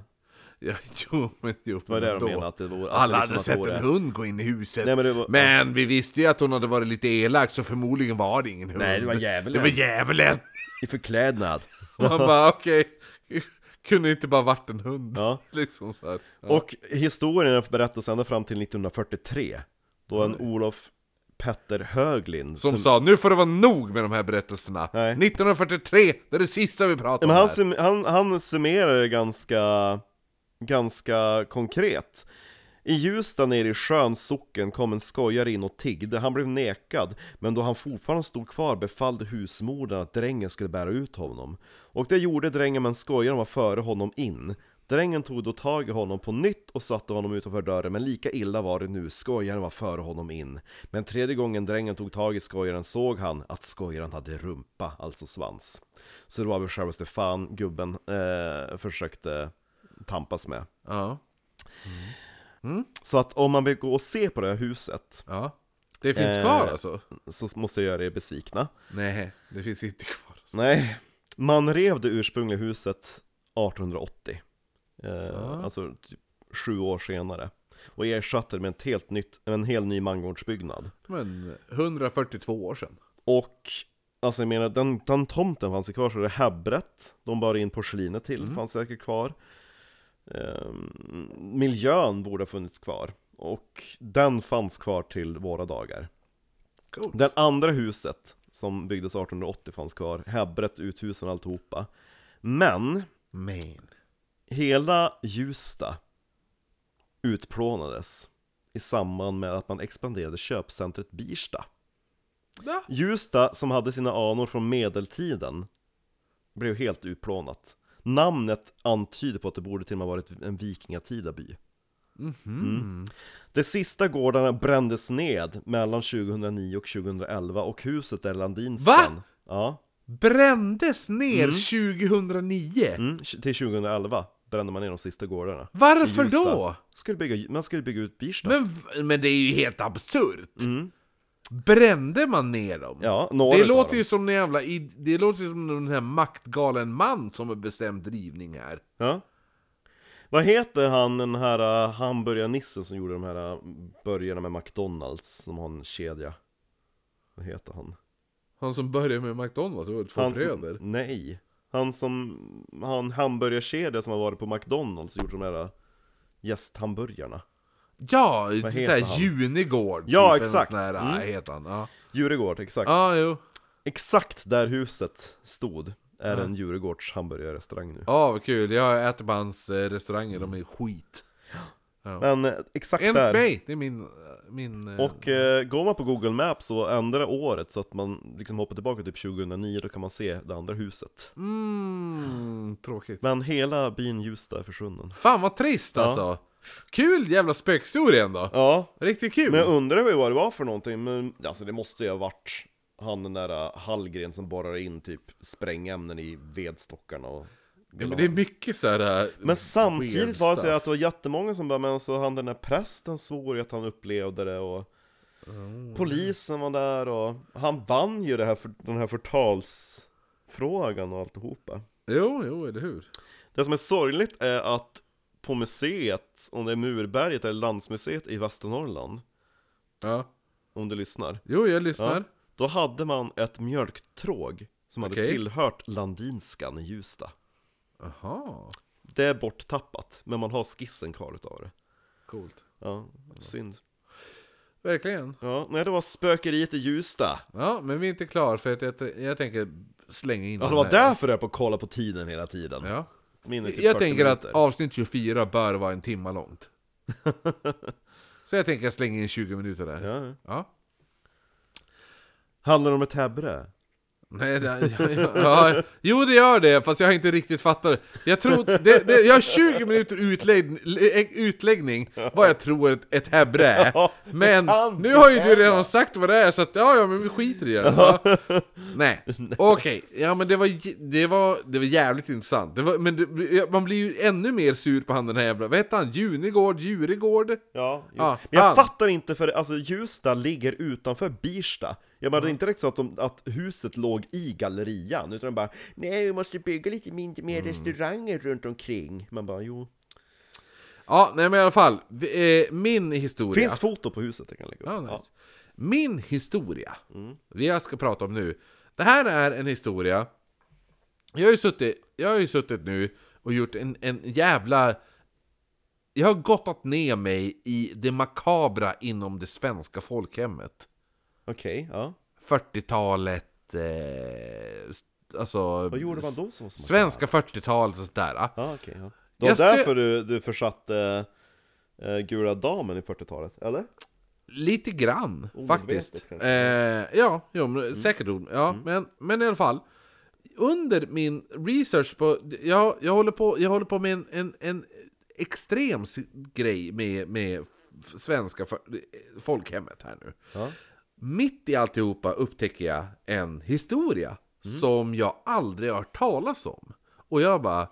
Ja, jo, men jo, Det var det de då. menade, att det vore... Att Alla det liksom hade sett vore... en hund gå in i huset. Nej, men var- Men vi visste ju att hon hade varit lite elak, så förmodligen var det ingen hund. Nej, det var djävulen. Det var djävulen! I förklädnad. Han bara, okej. Kunde inte bara varit en hund. Ja. Liksom så. Ja. Och historien berättas ända fram till 1943. Då en Olof Petter Höglind Som sa, nu får det vara nog med de här berättelserna. Nej. 1943, det är det sista vi pratar Men om han, här. sum, han, han summerar det ganska, ganska konkret. I Hjulsta nere i sjön socken kom en skojare in och tiggde, han blev nekad, men då han fortfarande stod kvar befallde husmodern att drängen skulle bära ut honom. Och det gjorde drängen men skojaren var före honom in. Drängen tog då tag i honom på nytt och satte honom utanför dörren, men lika illa var det nu, skojaren var före honom in. Men tredje gången drängen tog tag i skojaren såg han att skojaren hade rumpa, alltså svans. Så det var väl självaste fan gubben eh, försökte tampas med. Ja. Så att om man vill gå och se på det här huset ja. Det finns Eh, kvar alltså? så måste jag göra er besvikna. Nej, det finns inte kvar. Alltså. Nej, man rev det ursprungliga huset 1880. Eh, Alltså typ sju år senare. Och ersatte det med ett helt nytt, en helt ny mangårdsbyggnad. Men 142 år sedan. Och Alltså jag menar, den, den tomten fanns ju kvar, så det häbbret De bar in porslinet till, Mm. fanns säkert kvar Ehm, Miljön borde ha funnits kvar Och den fanns kvar till våra dagar Coolt. Det andra huset som byggdes 1880 fanns kvar Häbbret, uthusen, alltihopa Men Men. hela Justa utplånades i samband med att man expanderade köpcentret Birsta Ja. Justa, som hade sina anor från medeltiden, blev helt utplånat. Namnet antyder på att det borde till och med varit en vikingatida by. Mhm. Mm. De sista gårdarna brändes ned mellan 2009 och 2011 och huset där Landinskan... Va? Ja, Brändes ner 2009? mm, till 2011 brände man ner de sista gårdarna. Varför då? Skulle bygga, man skulle bygga ut Birsta. Men, men det är ju helt absurt! Mm. Brände man ner dem? Ja, det låter ju som en jävla, det låter ju som en här maktgalen man som har bestämt drivning här. Ja. Vad heter han, den här uh, hamburgarnissen som gjorde de här uh, burgarna med McDonalds, som har en kedja? Vad heter han? Han som började med McDonalds, det var två han bröder. Som, nej! Han som har en hamburgarkedja som har varit på McDonalds och gjort de här uh, gästhamburgarna. Ja, heter såhär? Junigård. Ja, typ, exakt. Här, Mm. heter han. Ja, Djuregård, exakt. ja jo. Exakt där huset stod är en Djuregårds hamburgarrestaurang nu. Ja, vad kul. Jag äter på hans eh, restauranger, de är skit. Men uh, exakt En där. mig, det är min... min eh, Och eh, går man på Google Maps och ändrar året så att man liksom hoppar tillbaka till 2009 då kan man se det andra huset. Mm, tråkigt. Men hela byn Hjulsta är försvunnen. Fan vad trist Ja. alltså. Kul jävla spökhistoria ändå. Ja, Riktigt kul. men jag undrar ju vad det var för någonting, men alltså det måste ju ha varit han den där uh, Hallgren som borrar in typ sprängämnen i vedstockarna och ja, men det är mycket så här. eh, Men samtidigt var det så att det var jättemånga som bara, men så han den där prästen svor ju att han upplevde det och Polisen var där och han vann ju det här för, den här förtalsfrågan och alltihopa Jo, jo, eller hur? Det som är sorgligt är att på museet, om det är Murberget eller Landsmuseet i Västernorrland Ja. Om du lyssnar Jo, jag lyssnar. Ja. Då hade man ett mjölktråg som hade tillhört Landinskan i Hjulsta Aha, Det är borttappat, men man har skissen kvar utav det coolt. Ja, synd Verkligen. Ja, nej det var spökeriet i Hjulsta Ja, men vi är inte klar för att jag, jag tänker slänga in Ja, det var här. därför jag på att kolla på tiden hela tiden Ja. Typ Jag 40 tänker att minuter. avsnitt 24 bör vara en timma långt. Så jag tänker slänga in 20 minuter där. Ja. Ja. Handlar det om ett häbre? Nej, det, ja, ja, jo det gör det, fast jag har inte riktigt fattat det. Jag tror, det, det, jag har 20 minuter utlägg, utläggning vad jag tror ett, ett häbre är. Men nu har ju du redan sagt vad det är, så att ja, ja men vi skiter i det. Ja. Nej, okej, ja men det var, det var, det var jävligt intressant. Det var, men det, man blir ju ännu mer sur på han den här jävla, vad heter han? Junigård? Juregård? Ja. Ja, men jag han. fattar inte för alltså Ljusdal ligger utanför Birsta Jag menar det är inte direkt så att, de, att huset låg i gallerian Utan de bara Nej vi måste bygga lite mindre, mer restauranger runt omkring Man bara jo Ja, nej men i alla fall, vi- eh, min historia. Finns foto på huset jag kan lägga upp Ja, nice. Min historia, det jag ska prata om nu. Det här är en historia, jag har ju suttit, jag har ju suttit nu och gjort en, en jävla... Jag har gottat ner mig i det makabra inom det svenska folkhemmet. Okej, ja 40-talet, eh, alltså... Vad gjorde man då som Svenska 40-talet och sådär. Ja okej, ja Det var därför du, du försatte eh, Gula Damen i 40-talet, eller? Lite grann, Omedvetet faktiskt. Eh, ja, jo, men, säkert ord. Ja, men, men i alla fall. Under min research på... Jag, jag, håller, på, jag håller på med en, en, en extrem grej med, med svenska för, folkhemmet här nu. Ja. Mitt i alltihopa upptäcker jag en historia som jag aldrig har hört talas om. Och jag bara,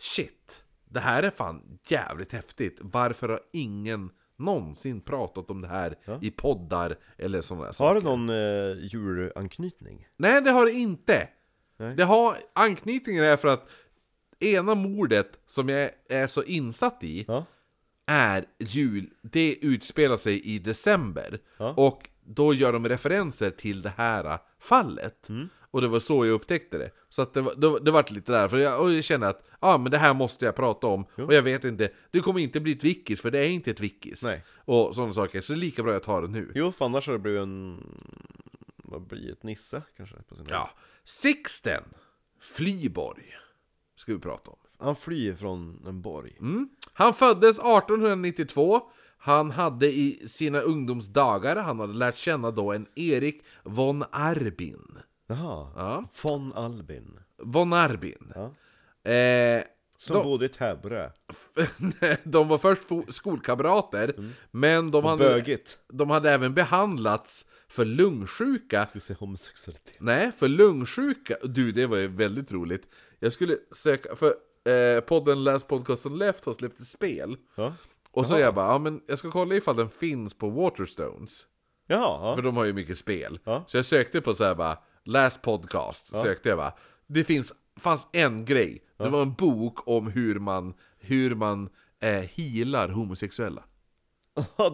shit, det här är fan jävligt häftigt. Varför har ingen någonsin pratat om det här i poddar eller sådana Har saker? du någon eh, djuranknytning? Nej, det har det inte. Nej. Det har anknytningen är för att ena mordet som jag är så insatt i Ja, är jul, det utspelar sig i december. Ja. Och då gör de referenser till det här fallet. Mm. Och det var så jag upptäckte det. Så att det, var, det, det vart lite där, för jag, jag känner att ah, men det här måste jag prata om. Och jag vet inte, det kommer inte bli ett wikis, för det är inte ett wikis. Nej. Och sådana saker, så det är lika bra jag tar det nu. jo för annars hade det blivit en... Vad blir? Ett Nisse kanske? På sin Ja. Sixten Flyborg ska vi prata om. Han flyr från en borg Mm. Han föddes 1892. Han hade i sina ungdomsdagar, han hade lärt känna då en Erik von Arbin. Jaha, Ja. von Albin Von Arbin. Ja. Eh, Som De- bodde i Täbbre de var först skolkamrater, men de hade, Bögigt de hade även behandlats för lungsjuka. Ska vi se homosexualitet Nej, för lungsjuka. Du, det var ju väldigt roligt. Jag skulle söka, för eh, podden Läs podcasten Left har släppt ett spel. Ja, Och så Jaha. jag bara, ja men jag ska kolla ifall den finns på Waterstones. Jaha, För ja. de har ju mycket spel. Ja. Så jag sökte på så här bara, Last podcast, sökte jag bara. Det finns, fanns en grej. Det var en bok om hur man, hur man eh, healar homosexuella.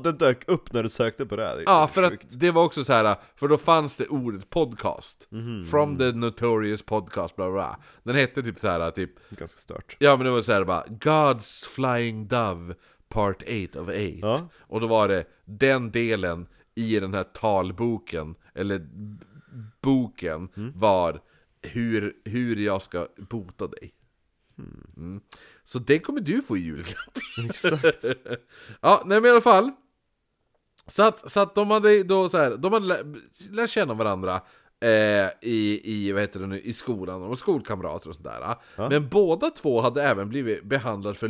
det dök upp när du sökte på det här. Det Ja, för att sjukt. det var också så här, för då fanns det ordet podcast. Mhm. From the notorious podcast, bla bla. Den hette typ så här, typ, Ganska stört ja men det var så här bara, God's flying dove, part 8 of 8. Ja. Och då var det den delen i den här talboken, eller boken, Mm. var hur, hur jag ska bota dig. Mm. Så det kommer du få i julklapp. Exakt ja, nej men i alla fall. Så att, så att de hade då så här, de hade lä- lärt känna varandra eh, i, i, vad heter det nu, i skolan, var skolkamrater och sådär. Ja. Men båda två hade även blivit behandlade för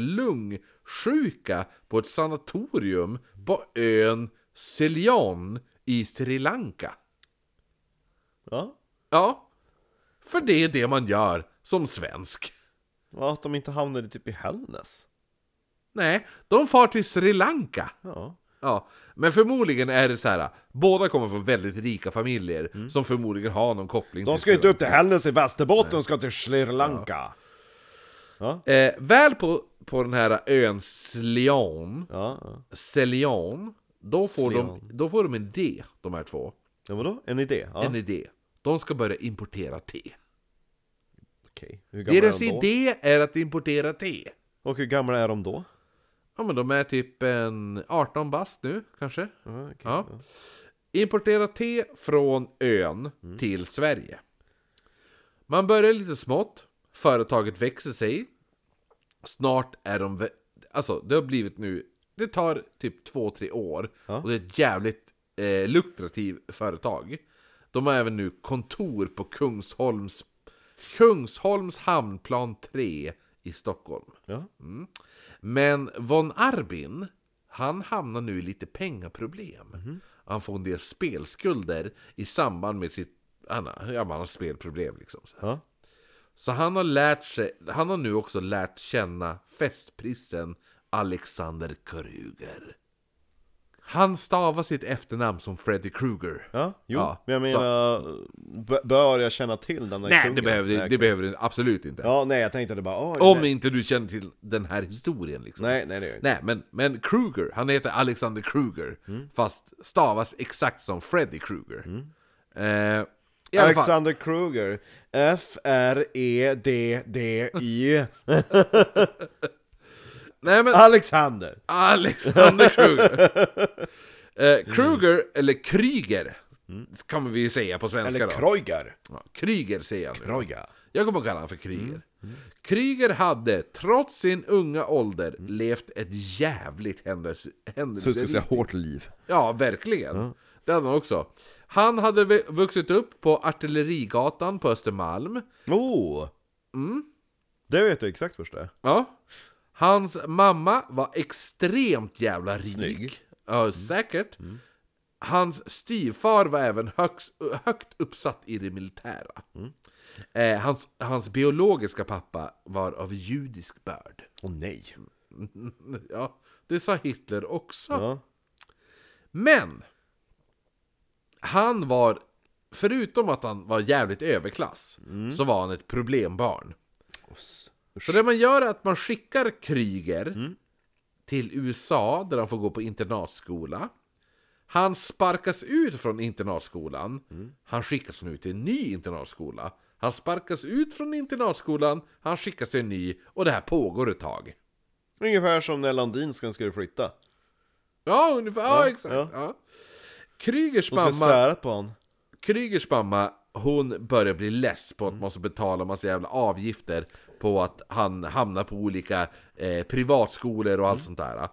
lungsjuka på ett sanatorium på ön Ceylon i Sri Lanka. Ja, Ja, för det är det man gör som svensk. ja att de inte hamnade typ i Hällnäs Nej, de far till Sri Lanka. Ja, Ja, men förmodligen är det så här. båda kommer från väldigt rika familjer som förmodligen har någon koppling Mm. de ska ju inte upp till Hällnäs i Västerbotten, de ska till Sri Lanka Ja, Eh, väl på, på den här ön Slion, ja, ja. Celion, då får, de, Slion. då får de en idé, de här två. ja vadå? En idé? Ja, En idé. De ska börja importera te. okej Hur gamla är Deras de då? idé är att importera te. Och hur gamla är de då? Ja men de är typ en 18 bast nu, kanske? Ja, okej, Ja. ja. Importera te från ön Mm. till Sverige. Man börjar lite smått, företaget växer sig. Snart är de... Alltså, det har blivit nu... Det tar typ två, tre år. Ja. Och det är ett jävligt eh, lukrativt företag. De har även nu kontor på Kungsholms, Kungsholms hamnplan 3 i Stockholm. Ja. Men von Arbin, han hamnar nu i lite pengaproblem. Mhm. Han får en del spelskulder i samband med sitt... Han, har- ja, man har spelproblem liksom. Ja. Så han har lärt sig, han har nu också lärt känna festprissen Alexander Kruger. Han stavar sitt efternamn som Freddy Krueger. Ja, jo. Ja, men jag menar, b- bör jag känna till den där Nej, kungen? det behöver, det, det behöver det absolut inte. Ja, nej jag tänkte det bara, åh, Om nej. inte du känner till den här historien liksom. nej, nej det gör jag inte. Nej, men, men Kruger, han heter Alexander Kruger. Fast stavas exakt som Freddy Kruger. Eh, i Alexander Kruger, F-R-E-D-D-Y nej men Alexander! Alexander Kruger. eh, Kruger, eller Kryger, kan vi ju säga på svenska Eller då. Kreuger! Ja, Kryger säger jag nu. Kreuger. Jag kommer att kalla honom för Kryger. Kryger hade, trots sin unga ålder, levt ett jävligt händelse, Så ska händelserikt säga hårt liv. Ja, verkligen. Det hade han också. Han hade vuxit upp på Artillerigatan på Östermalm. Oh! Det vet jag exakt först det. Ja. Hans mamma var extremt jävla rik. Snygg. Ja, säkert. Hans styvfar var även högst, högt uppsatt i det militära. Eh, hans, hans biologiska pappa var av judisk börd. Åh nej. Ja, det sa Hitler också. Ja. Men! Han var, förutom att han var jävligt överklass, så var han ett problembarn. Usch. Så det man gör är att man skickar Kryger till USA, där han får gå på internatskola. Han sparkas ut från internatskolan. Han skickas nu till en ny internatskola. Han sparkas ut från internatskolan, han skickas till en ny, och det här pågår ett tag. Ungefär som när Landinskan skulle flytta. Ja, ungefär. Ja, Ja, exakt. ja. Ja. Krygers De ska mamma... sära på honom. Krygers mamma, hon börjar bli less på att man måste betala massa jävla avgifter på att han hamnar på olika eh, privatskolor och allt sånt där.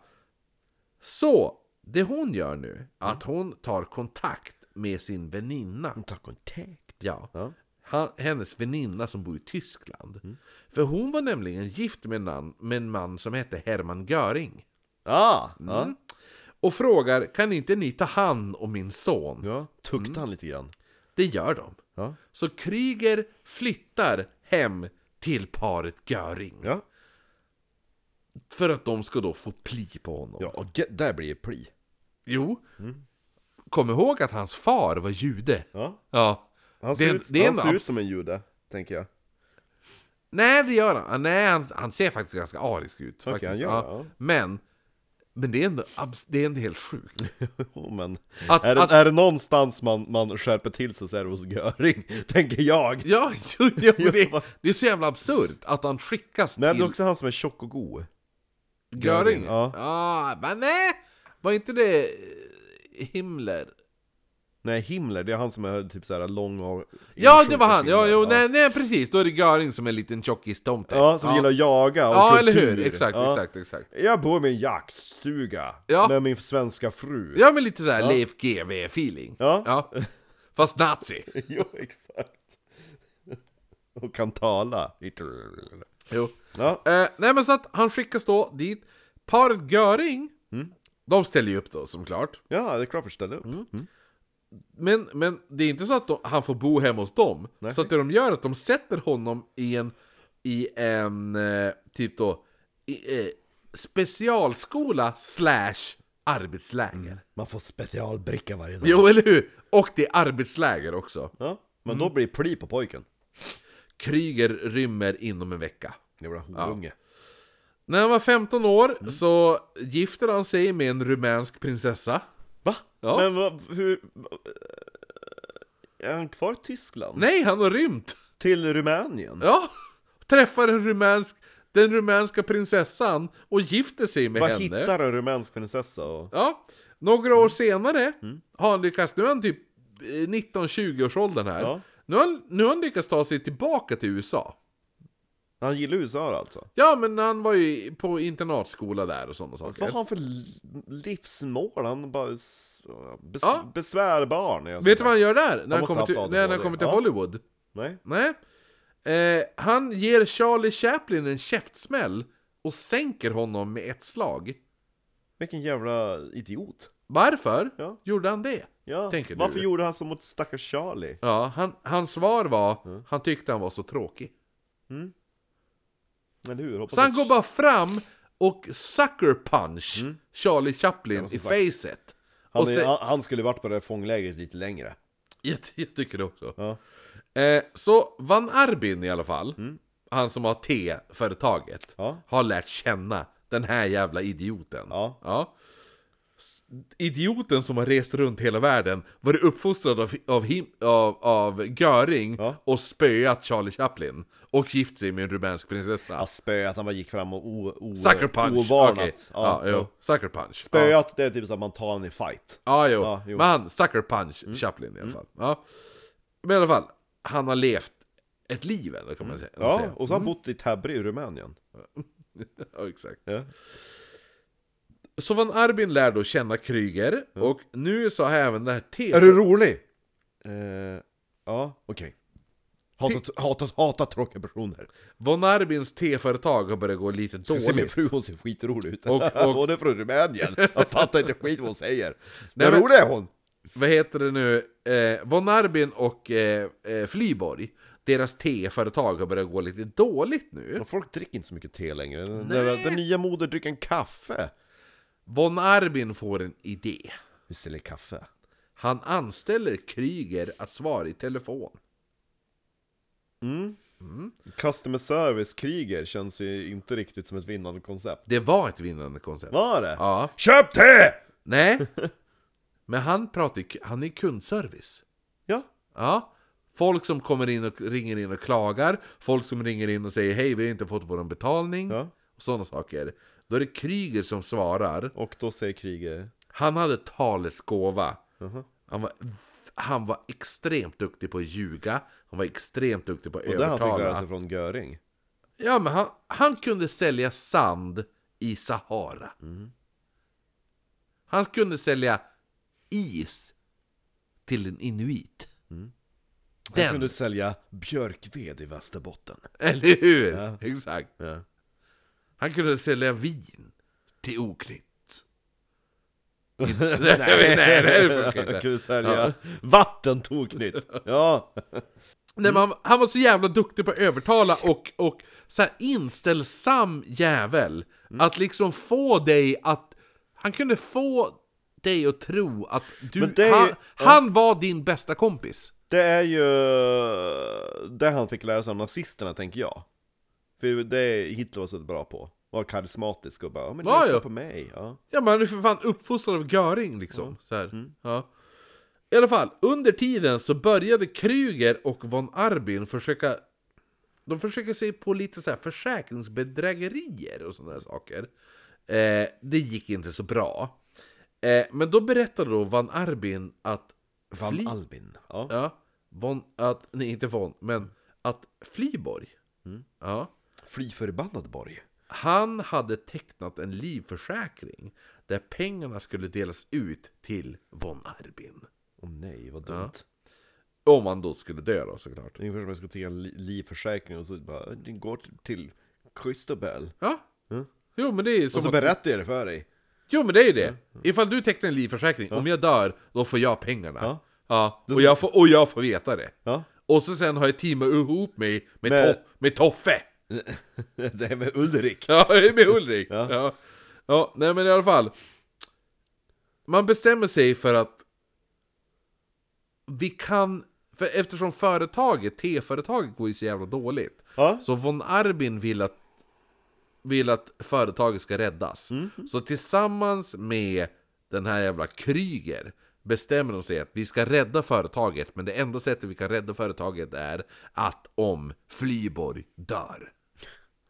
Så, det hon gör nu, att hon tar kontakt med sin väninna. Ta kontakt. Ja. Ja. Han, hennes väninna som bor i Tyskland. För hon var nämligen gift med en, man, med en man som hette Hermann Göring. Ah! Ja. Och frågar, kan inte ni ta hand om min son? ja. Tukta han lite grann. Det gör de. Ja. Så Kryger flyttar hem till paret Göring. Ja. För att de ska då få pli på honom. Ja, och ge- där blir det pli. Jo. Kom ihåg att hans far var jude. Ja. Ja. Han ser, Det- ut, det är han en ser ut abs- som en jude, tänker jag. Nej, det gör han. Nej, han, han ser faktiskt ganska arisk ut. Okej, faktiskt. han gör ja. det, ja. Men, men det är ändå, det är ändå helt sjukt. Men Att- är, det, att- är det någonstans man, man skärper till sig så är det hos Göring, tänker jag. Ja, jo, jo, det, det är så jävla absurt att han skickas det till är också han som är tjock och god. Göring. ja. ja, men nej! Var inte det eh, Himmler? Nej, Himmler, det är han som är typ såhär lång och... Ja, det var han! Ja, jo, nej, nej precis, då är det Göring som är en liten tjockis-tomte. Ja, som gillar att jaga och Ja, eller kultur. hur? Exakt, Ja. exakt, exakt. Jag bor med en jaktstuga Ja. med min svenska fru. Ja, men lite såhär Leif GW-feeling. Ja. ja. Fast nazi. jo, exakt. Och kan tala. Jo. Ja, Eh, nej men så att han skickas då dit. Paret Göring, Mm. de ställer ju upp då som klart. ja det är klart att ställa upp. Mm. Men, men det är inte så att de, han får bo hemma hos dem. Nej. Så att det de gör är att de sätter honom i en, i en eh, typ då, i, eh, specialskola slash arbetsläger. Man får specialbricka varje dag. Jo, eller hur? Och det är arbetsläger också. Ja, men Mm. då blir det pli på pojken. Kryger rymmer inom en vecka. Jävla horunge. När han var 15 år så gifter han sig med en rumänsk prinsessa. Va? Ja. Men vad, hur... Är han kvar i Tyskland? Nej, han har rymt! Till Rumänien? Ja! Träffar en rumänsk, den rumänska prinsessan och gifter sig med Vad henne. hittar en rumänsk prinsessa och... Ja, några år senare Mm. har han lyckats, nu är han typ eh, 19-20 års åldern här. Ja. Nu, har nu har han lyckats ta sig tillbaka till USA. Han gillar USA alltså? Ja, men han var ju på internatskola där och sådana Vad saker. har han för li- livsmål? Han bara bes- Ja. besvärbarn Vet du vad han gör där? När han kommer till, när han kommer till Ja. Hollywood? Nej? Nej. Eh, han ger Charlie Chaplin en käftsmäll och sänker honom med ett slag. Vilken jävla idiot. Varför Ja. gjorde han det? Ja, Tänker varför du? gjorde han så mot stackars Charlie? Ja, han, hans svar var, han tyckte han var så tråkig. Eller hur? Hoppas Så han går bara fram och sucker punch Charlie Chaplin Mm. i facet. han, sen- han, han skulle varit på det här fånglägret lite längre. Jag, jag tycker det också. Ja. Eh, så Van Arbin i alla fall, han som har T-företaget, Ja. har lärt känna den här jävla idioten. Ja. Idioten som har rest runt hela världen, varit uppfostrad av, av, him, av, av Göring Ja. och spöat Charlie Chaplin. Och gift sig med en rumänsk prinsessa. Ja, spöat, han bara gick fram och o, o, Sucker punch! Ovarnat. Okej. Ja, Ja. Sucker punch. Spöat, det är typ så att man tar en i fight. Ja, jo. Ja, jo. Men han, sucker punch Chaplin i alla fall. Ja. Men i alla fall, han har levt ett liv ändå kan man säga. Ja, och så har han bott i Täby i Rumänien. ja, exakt. Så Van Arbin lär då känna Kryger, och nu så har även det här T... Är du rolig? Eh, ja, okej. Hatat, hatat, hatat tråkiga personer. Von Arbins T-företag har börjat gå lite Ska se min dåligt. fru, hon ser skitrolig ut. Och- och- hon är från Rumänien. Jag fattar inte skit vad hon säger. Nej, Vad men- rolig är hon? Vad heter det nu? Eh, Von Arbin och eh, eh, Flyborg, deras T-företag har börjat gå lite dåligt nu. Men Folk dricker inte så mycket te längre. Den, den, den nya moderdrycken kaffe. Von Arbin får en idé. Vi säljer kaffe. Han anställer Kryger att svara i telefon. Customer service-kriger känns ju inte riktigt som ett vinnande koncept. Det var ett vinnande koncept. Var det? Ja. Köp te! Nej. Men han pratar han är kundservice. Ja. Ja. Folk som kommer in och ringer in och klagar, folk som ringer in och säger hej vi har inte fått vår betalning, Ja. och sådana saker. Då är det Kryger som svarar. Och då säger kriger... Han hade talesgåva. Jaha. Han var, han var extremt duktig på att ljuga, han var extremt duktig på att Och det han fick lära övertala. sig från Göring. Ja men han, han kunde sälja sand i Sahara. Mm. Han kunde sälja is till en inuit. Han Den, kunde sälja björkved i Västerbotten. eller hur? Ja. Exakt. Ja. Han kunde sälja vin till oknytt. nej, nej, nej, det funkar inte. Han kunde sälja vatten toknytt. Ja. Nej, men han, var så jävla duktig på att övertala och, och så här inställsam jävel. Mm. Att liksom få dig att... Han kunde få dig att tro att du, är han, ja. han var din bästa kompis. Det är ju det han fick lära sig av nazisterna, tänker jag. För det Hitler var så bra på. Var karismatisk och bara, ja men Ja, lyssna ja. på mig. Ja. Ja men han är för fan uppfostrad av Göring liksom. Så här. Mm. Ja. I alla fall, under tiden så började Kryger och von Arbin försöka De försöker sig på lite så här försäkringsbedrägerier och sådana saker. Eh, det gick inte så bra. Eh, men då berättade då van Arbin att Van Fly- Albin. Ja. Ja, von, att, nej inte von, men att Flyborg, Mm. ja, Fly förbannad borg. han hade tecknat en livförsäkring där pengarna skulle delas ut till von Arbin. Åh nej, vad dumt. Om han då skulle dö då såklart. Ungefär som att jag ska ta en li- livförsäkring och så bara, den går till, till Christobel. Ja. Mm. Jo men det är ju som Och så att, berättar jag det för dig. Jo men det är ju det. Ifall du tecknar en livförsäkring, om jag dör, då får jag pengarna. Ja. Ja. Och, jag får, och jag får veta det. Ja. Och så sen har jag teamat ihop mig med, Men- to, med Toffe. det är med Ulrik. Ja, med Ulrik. Ja. Ja. ja. nej men i alla fall. Man bestämmer sig för att vi kan, för eftersom företaget, T-företaget går ju så jävla dåligt. Ja. Så von Arbin vill att, vill att företaget ska räddas. Så tillsammans med den här jävla Kryger bestämmer de sig att vi ska rädda företaget, men det enda sättet vi kan rädda företaget är att om Flyborg dör.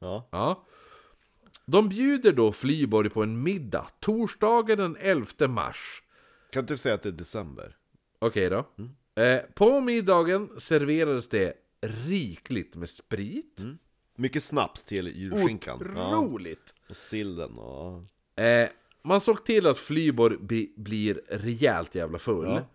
Ja. Ja. De bjuder då Flyborg på en middag torsdagen den 11 mars. Kan inte säga att det är december? Okej då. Eh, på middagen serverades det rikligt med sprit. Mycket snaps till julskinkan. Ja. Otroligt! Och sillen och... Eh, man såg till att Flyborg bli, blir rejält jävla full. Ja.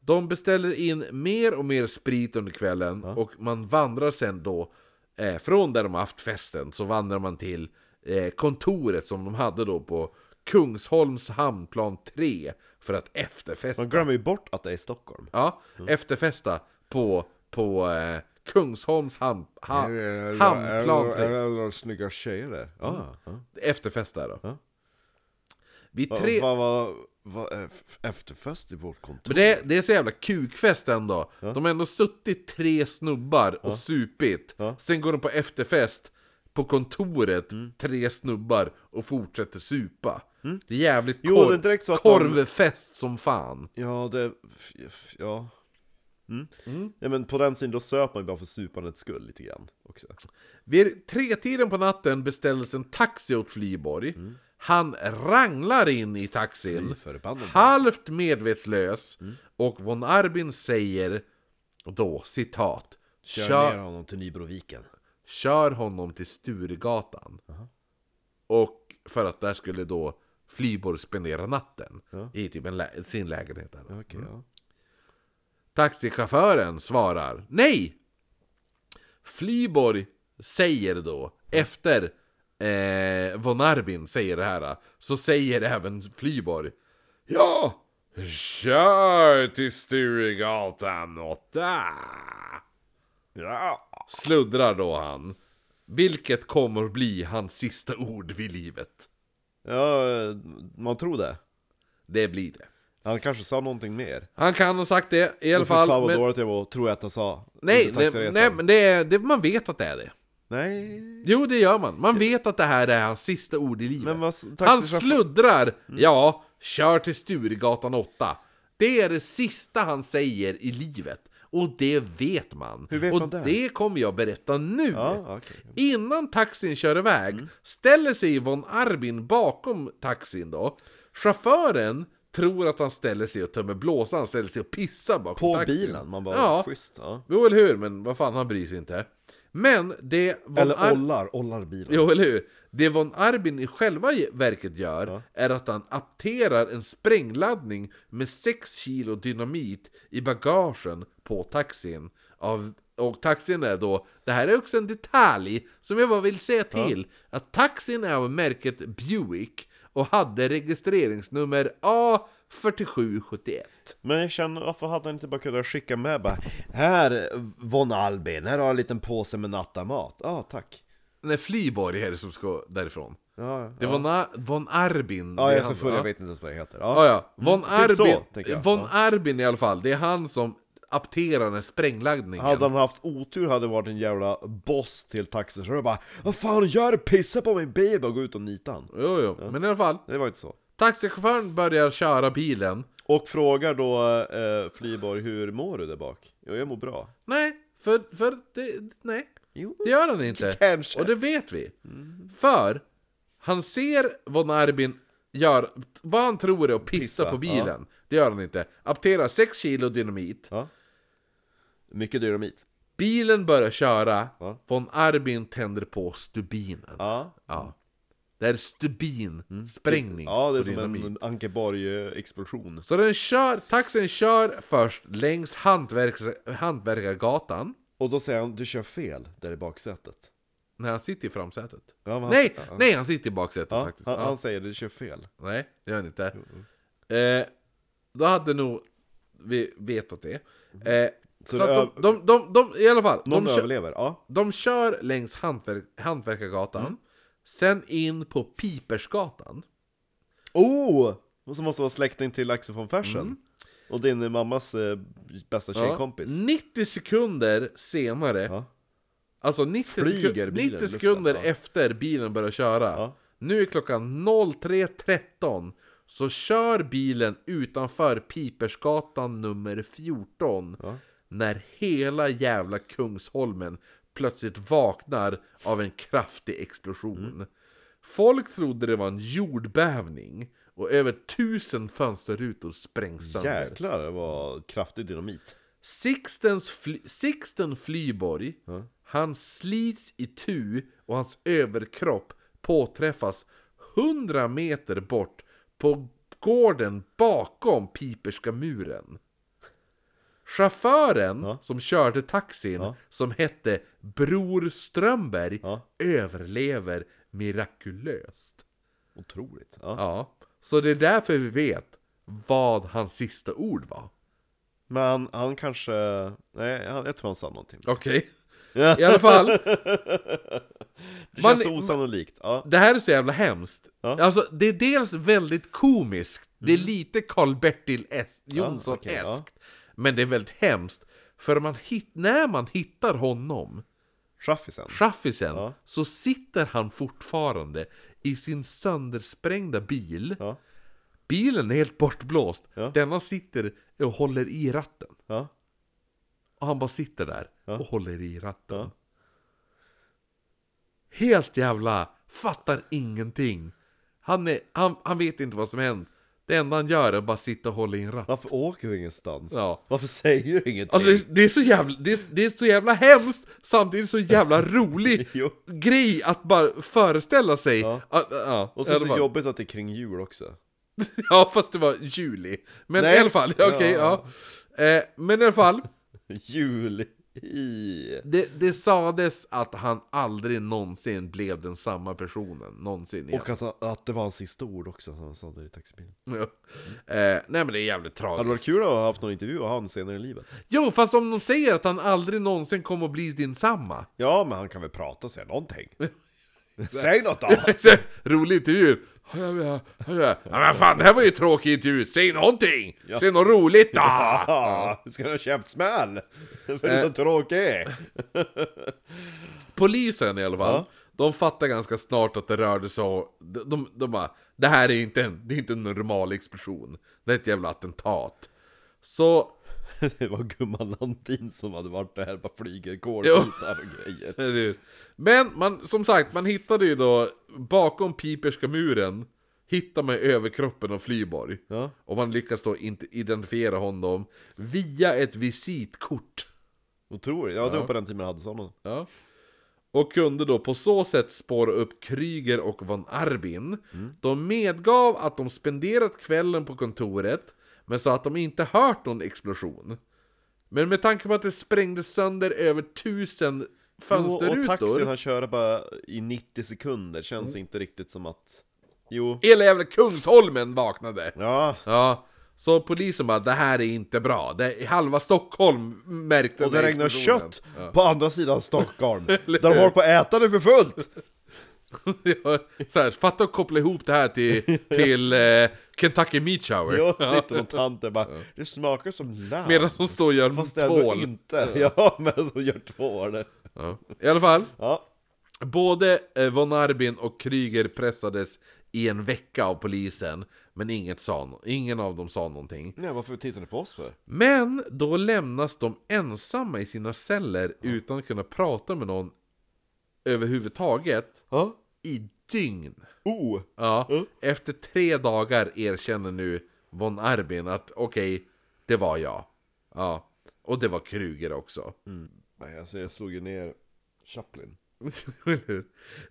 De beställer in mer och mer sprit under kvällen och man vandrar sen då eh, från där de haft festen så vandrar man till eh, kontoret som de hade då på Kungsholms hamnplan 3 för att efterfesta. Man glömmer ju bort att det är i Stockholm. Ja, efterfesta på, på eh, Kungsholms ham, ha, hamnplan 3. det några snygga tjejer där? Ja. ja. Efterfesta då. Ja. Vid Vad tre... va, efterfest i vårt kontor? Men det, det är så jävla kukfest ändå. De har ändå suttit tre snubbar och supit. Ja. Sen går de på efterfest på kontoret, tre snubbar, och fortsätter supa. Det är jävligt Jo, korv, det är att de- korvfest som fan. Ja, det... Ja. Mm. Ja, men på den sidan då söp man ju bara för supandets skull lite grann också. Vid tretiden på natten beställdes en taxi åt Flyborg. Han ranglar in i taxin, halvt medvetslös, och von Arbin säger då, citat, Kör "Kör- ner honom till Nybroviken. kör honom till Sturegatan. Och för att där skulle då Flyborg spendera natten Ja. i typ lä- sin lägenhet. Där. Ja, Okej, ja. Taxichauffören svarar nej! Flyborg säger då, efter eh, von Arbin säger det här, så säger även Flyborg Ja! Kör till Sturegatan 8! Ja! Sluddrar då han. Vilket kommer bli hans sista ord vid livet. Ja, man tror det. Det blir det. Han kanske sa någonting mer. Han kan ha sagt det i alla fall. fan vad Men, dåligt jag var, tror jag att han sa. nej, det, taxiresan. nej, men det är, det, man vet att det är det. Nej. Jo, det gör man. Man vet att det här är hans sista ord i livet. Men vad... Han sluddrar. Mm. Ja, kör till Sturegatan 8. Det är det sista han säger i livet. Och det vet man. Hur vet och man det? kommer jag berätta nu. Ja, okej. Innan taxin kör iväg Mm. ställer sig von Arbin bakom taxin då. Chauffören tror att han ställer sig och tömmer blåsan, ställer sig och pissar bakom På taxin. bilen, man bara Ja. schysst. Ja. Jo, eller hur? Men vad fan, han bryr sig inte. Men det... Von Eller Ar- ollar, ollar bilen. Jo, eller hur? Det von Arbin i själva verket gör är att han apterar en sprängladdning med 6 kilo dynamit i bagagen på taxin. Av, och taxin är då, det här är också en detalj som jag bara vill säga till, att taxin är av märket Buick och hade registreringsnummer A4771. Men jag känner, varför hade han inte bara kunnat skicka med bara Här von Albin, här har jag en liten påse med nattamat. Ja, ah, tack. Nej, Flyborg är det som ska därifrån. Ja, Det var von, von Arbin. ja jag är så full, ja. jag vet inte ens vad det heter. Ja, ja. Von typ Arbin, så, jag. von Ja. Arbin i alla fall, det är han som apterar den sprängladdningen. Hade han haft otur hade det varit en jävla boss till taxichauffören bara Vad fan gör du? Pissa på min bil! Bara gå ut och nita han. Jo, jo. Men i alla fall, Det var inte så. Taxichauffören börjar köra bilen. Och frågar då eh, Flyborg, hur mår du där bak? Jo, jag mår bra. Nej, för, för det, nej, Jo. det gör han inte. Kanske. Och det vet vi. För han ser von Arbin gör, vad han tror är att pissa, Pissa, på bilen. Det gör han inte. Apterar 6 kilo dynamit. Ja. Mycket dynamit. Bilen börjar köra. Ja. Von Arbin tänder på stubinen. Ja. Ja. Det är stubin, sprängning Ja, det är som dynamit. en Ankeborg-explosion. Så den kör, taxin kör först längs hantverks, Hantverkargatan. Och då säger han, du kör fel där i baksätet. När han sitter i framsätet. Ja, han- nej, ja. nej han sitter i baksätet Ja, faktiskt. han, han säger, du kör fel. Nej, det gör han inte. Eh, då hade nog vi vetat det. Eh, så Så att de, de, de, de, i alla fall, Någon de kör, överlever, ja. de kör längs hantverk, Hantverkargatan. Mm. Sen in på Pipersgatan. Oh! Och så måste vara släkting till Axel von Fersen. Mm. Och din mammas eh, bästa tjejkompis. 90 sekunder senare, Ja. alltså 90, Flyger seku- bilen 90 i luften, sekunder ja. efter bilen börjar köra. Ja. Nu är klockan 03.13. Så kör bilen utanför Pipersgatan nummer 14. Ja. När hela jävla Kungsholmen plötsligt vaknar av en kraftig explosion. Mm. Folk trodde det var en jordbävning. Och över tusen fönsterrutor sprängs sönder. Jäklar, det var kraftig dynamit. Sixtens fly, Sixten Flyborg, Ja. Han slits i tu och hans överkropp påträffas 100 meter bort på gården bakom Piperska muren. Chauffören Ja. som körde taxin, Ja. som hette Bror Strömberg, Ja. överlever mirakulöst. Otroligt. Ja. Så det är därför vi vet vad hans sista ord var. Men han kanske... Nej, han- jag tror han sa någonting. Okej? Ja. I alla fall, Det Man- känns osannolikt. Ja. det här är så jävla hemskt. Ja. Alltså, det är dels väldigt komiskt, det är lite Karl-Bertil Es- Jonsson-eskt, ja. Men det är väldigt hemskt. För man hit, när man hittar honom, Chaffisen. chaffisen, Ja. så sitter han fortfarande i sin söndersprängda bil. Ja. Bilen är helt bortblåst. Ja. Denna sitter och håller i ratten. Ja. Och han bara sitter där och håller i ratten. Helt jävla, fattar ingenting. Han, är, han, han vet inte vad som hänt. Det enda han gör är bara sitta och hålla i en ratt. Varför åker du ingenstans? Ja. Varför säger du ingenting? Alltså det, är så jävla, det är, det är så jävla hemskt, samtidigt så jävla rolig grej att bara föreställa sig. Ja. Att, ja, Och så är det så fall. jobbigt att det är kring jul också. Ja, fast det var juli. Men Nej. i alla fall, okej, ja. Eh, men i alla fall, Jul i... det, det sades att han aldrig någonsin blev den samma personen, någonsin igen. Och att, att det var hans sista ord också, som han sa där i taxibilen. Ja. Eh, nej men det är jävligt Hade tragiskt. varit kul att ha haft någon intervju av han senare i livet. Jo, fast om de säger att han aldrig någonsin kommer att bli din samma. Ja, men han kan väl prata och säga någonting. Säg något då! Rolig intervju. Ja, ja, ja, ja. ja, men fan, det här var ju tråkig intervju. Säg någonting! Säg något roligt då! Ja, du ska ha en käftsmäll! För du är så tråkig! Polisen i alla fall, Ja. de fattar ganska snart att det rörde sig om... De, de, de bara, det här är inte, en, det är inte en normal explosion. Det är ett jävla attentat. Så... Det var gumman Landin som hade varit där, bara flyger kolbitar och grejer. Men man, som sagt, man hittade ju då bakom Piperska muren Hittar man överkroppen av Flyborg Ja. Och man lyckas då inte identifiera honom Via ett visitkort Otroligt, ja det var på den tiden man hade sådana. ja. Och kunde då på så sätt spåra upp Kryger och von Arbin De medgav att de spenderat kvällen på kontoret Men sa att de inte hört någon explosion Men med tanke på att det sprängdes sönder över tusen Jo, och fönsterrutor taxin han kör bara i 90 sekunder, känns inte riktigt som att... Jo. Hela jävla Kungsholmen vaknade! Ja, Ja, så polisen bara, det här är inte bra. Det, halva Stockholm märkte och det regnar kött på andra sidan Stockholm. där de håller på att äta det för fullt! Ja, så här, fatta att koppla ihop det här till, till eh, Kentucky Meat Shower. Jag sitter någon tant där bara, det smakar som lamm. Medan hon står och gör Fast tvål. inte. Ja, men som gör tvål. Ja. I alla fall, Ja. både eh, von Arbin och Kryger pressades i en vecka av polisen. Men inget sa, ingen av dem sa någonting. Nej, varför tittar ni på oss för? Men då lämnas de ensamma i sina celler utan att kunna prata med någon överhuvudtaget Ja. i dygn. Oh! Ja, Mm. efter tre dagar erkänner nu von Arbin att okej, det var jag. Ja, och det var Kruger också. Nej, alltså jag slog ju ner Chaplin.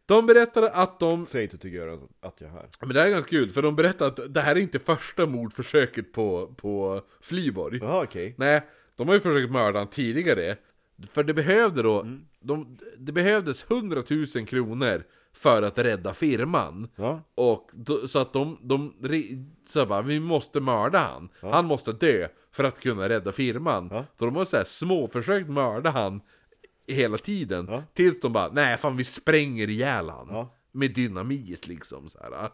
de berättade att de, Säg inte till Göran att jag är här. men det här är ganska kul, för de berättade att det här är inte första mordförsöket på, på Flyborg. Jaha, okej. Nej, de har ju försökt mörda honom tidigare. För det behövde då, Mm. de, det behövdes 100 000 kronor för att rädda firman. Ja. Och då, så att de, de så bara, vi måste mörda han. Han måste dö för att kunna rädda firman. Ja. Så de har så här små försökt mörda han hela tiden. Ja. Tills de bara, nej fan vi spränger ihjäl han. Ja. Med dynamit liksom så här.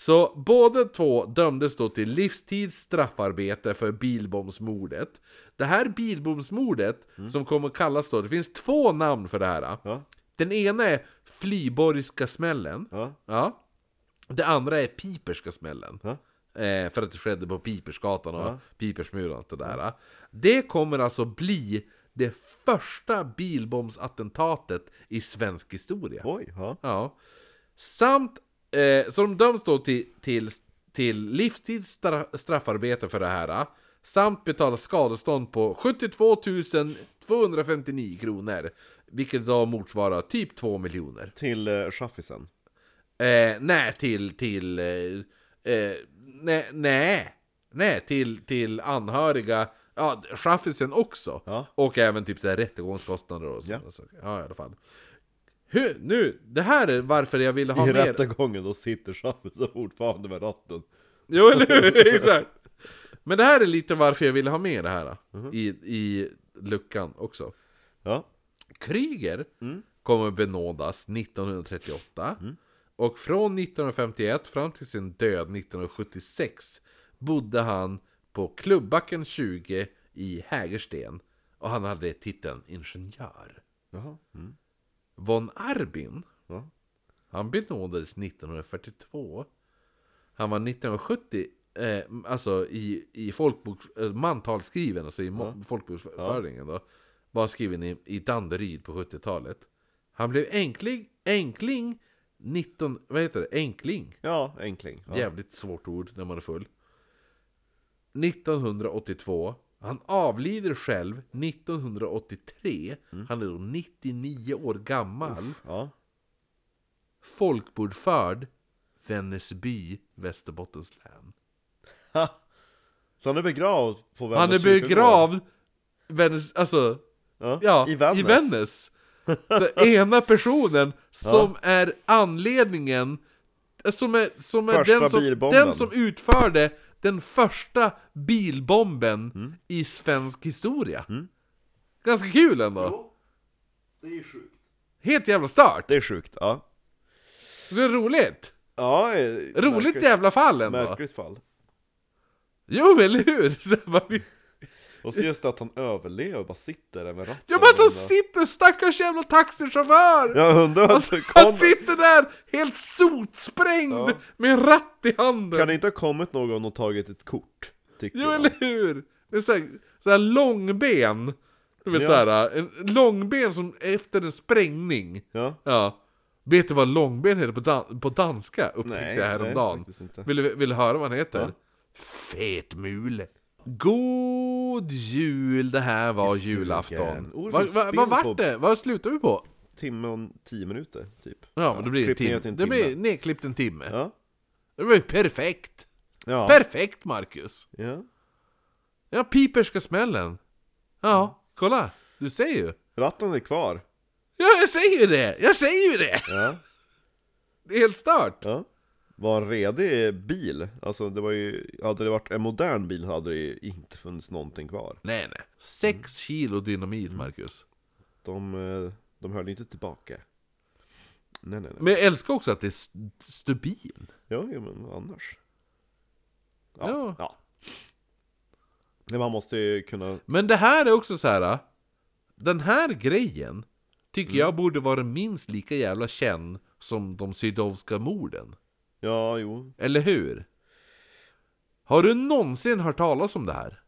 Så båda två dömdes då till livstids straffarbete för bilbombsmordet. Det här bilbombsmordet, som kommer kallas då, det finns två namn för det här. Ja. Den ena är Flyborgska smällen. Ja. Ja. Det andra är Piperska smällen. Ja. Eh, för att det skedde på Pipersgatan och Ja. Pipersmuren och allt det där. Det kommer alltså bli det första bilbombsattentatet i svensk historia. Oj. Ja. Samt, eh, så de döms då till, till, till livstids stra- straffarbete för det här. Samt betala skadestånd på 72 259 kronor. Vilket då motsvarar typ 2 miljoner. Till eh, chaffisen. Eh, nej, till, till, eh, eh, nej, nej, nej, till, till anhöriga, ja, chaffisen också. Ja. Och även typ såhär rättegångskostnader och Ja. sådana saker. Ja, i alla fall. Hur, nu, det här är varför jag ville ha I mer. rättegången då sitter chaffisen fortfarande med ratten. Jo, eller hur? Exakt. Men det här är lite varför jag ville ha med det här Mhm. i, i luckan också. Ja. Kryger Mm. kommer benådas 1938 och från 1951 fram till sin död 1976 bodde han på Klubbacken 20 i Hägersten och han hade titeln ingenjör. Jaha. Mm. Von Arbin, Ja. han benådades 1942. Han var 1970, eh, alltså i, i folkbok, eh, mantalsskriven, alltså i ja. folkbokföringen då, var skriven i, i Danderyd på 70-talet. Han blev enkling, enkling 19, vad heter det, enkling? Ja, enkling. Ja. Jävligt svårt ord när man är full. 1982. Han avlider själv 1983. Han är då 99 år gammal. Ja. Folkbordförd Vännäsby, Västerbottens län. Så han är begravd på Vännäs Han är begravd Vännäs, alltså, Ja, ja, i Vännäs. i Vännäs. Den ena personen som är anledningen som är, som är Första den, som, bilbomben. den som utförde den första bilbomben Mm. i svensk historia. Ganska kul ändå. Det är sjukt. Helt jävla stört. Det är sjukt, ja. Det är roligt. Ja, eh, Roligt märkligt- jävla fall ändå. Märkligt fall. Jo, eller hur? Och så just att han överlever, bara sitter där med ratten. Ja men att han och- sitter, stackars jävla taxichaufför! Jag undrar Han, det han kom... sitter där helt sotsprängd Ja. med en ratt i handen. Kan det inte ha kommit någon och tagit ett kort? Tycker Jo jag. eller hur? Det är såhär, såhär långben. Du vet Ja. såhär, en en långben som efter en sprängning. Ja. Ja. Vet du vad långben heter på, dan- på danska? Upptäckte Nej, jag häromdagen. nej. Vill du, vill du höra vad han heter? Ja. Fetmule. God jul, det här var stugan. julafton. Det Vad va, vad bild vart det? Vad slutar vi på? Timme och tio minuter, typ. Ja, men det blir, till en det blir nedklippt en timme. Ja. Det blir perfekt. Ja. Perfekt Marcus. ja. Ja, piperska smällen. Ja, kolla. Du ser ju. Ratten är kvar. Ja, jag säger ju det! Jag säger ju det! Ja. Det är helt stört. ja. Var en redig bil. Alltså det var ju, hade det varit en modern bil hade det inte funnits någonting kvar. Nej, nej. Sex kilo dynamit, Marcus. De, eh, de höll inte tillbaka. Nej, nej, nej. Men jag älskar också att det är st- stubin. Ja, ja men annars. Ja. Ja. ja. Men man måste ju kunna... Men det här är också så här. Den här grejen tycker jag borde vara minst lika jävla känd som de sydowska morden. Ja, jo. Eller hur? Har du någonsin hört talas om det här?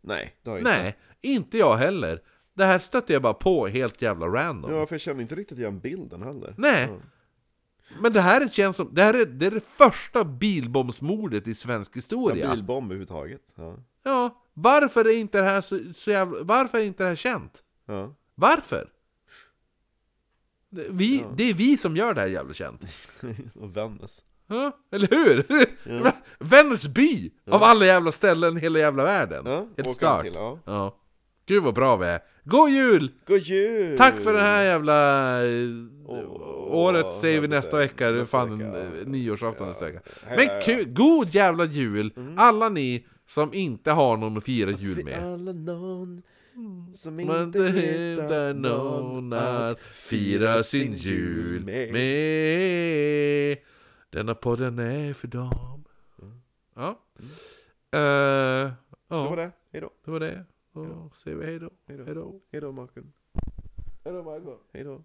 Nej, det har jag inte. Nej, inte jag heller. Det här stötte jag bara på helt jävla random. Ja, för jag känner inte riktigt igen bilden heller. Nej. Ja. Men det här känns som, det här är det, är det första bilbombsmordet i svensk historia. Ja, bilbomb överhuvudtaget. Ja. Ja, varför är inte det här så, så jävla, varför är inte det här känt? Ja. Varför? Det, vi, det är vi som gör det här jävla känt. och Vännäs. Ja, eller hur? Vännäsby! Av alla jävla ställen i hela jävla världen. Ja, Helt stört. till, ja. Ja. Gud vad bra vi är. God jul! God jul! Tack för det här jävla... Åh, året säger vi nästa vecka, Nästa fan vecka, ja. eh, nyårsafton nästa vecka. Ja, Men ja, ja. kul, god jävla jul! Mm. Alla ni som inte har någon att fira jul med. Alla någon som inte hittar någon att fira sin jul med. Denna podden är för dem. Mm. Ja. Mm. Uh, ja. Det var det. Hejdå. Det var det. Och hejdå. säger vi hejdå. Hejdå. Hejdå. Hejdå Marcus. Hejdå Marcus. Hejdå.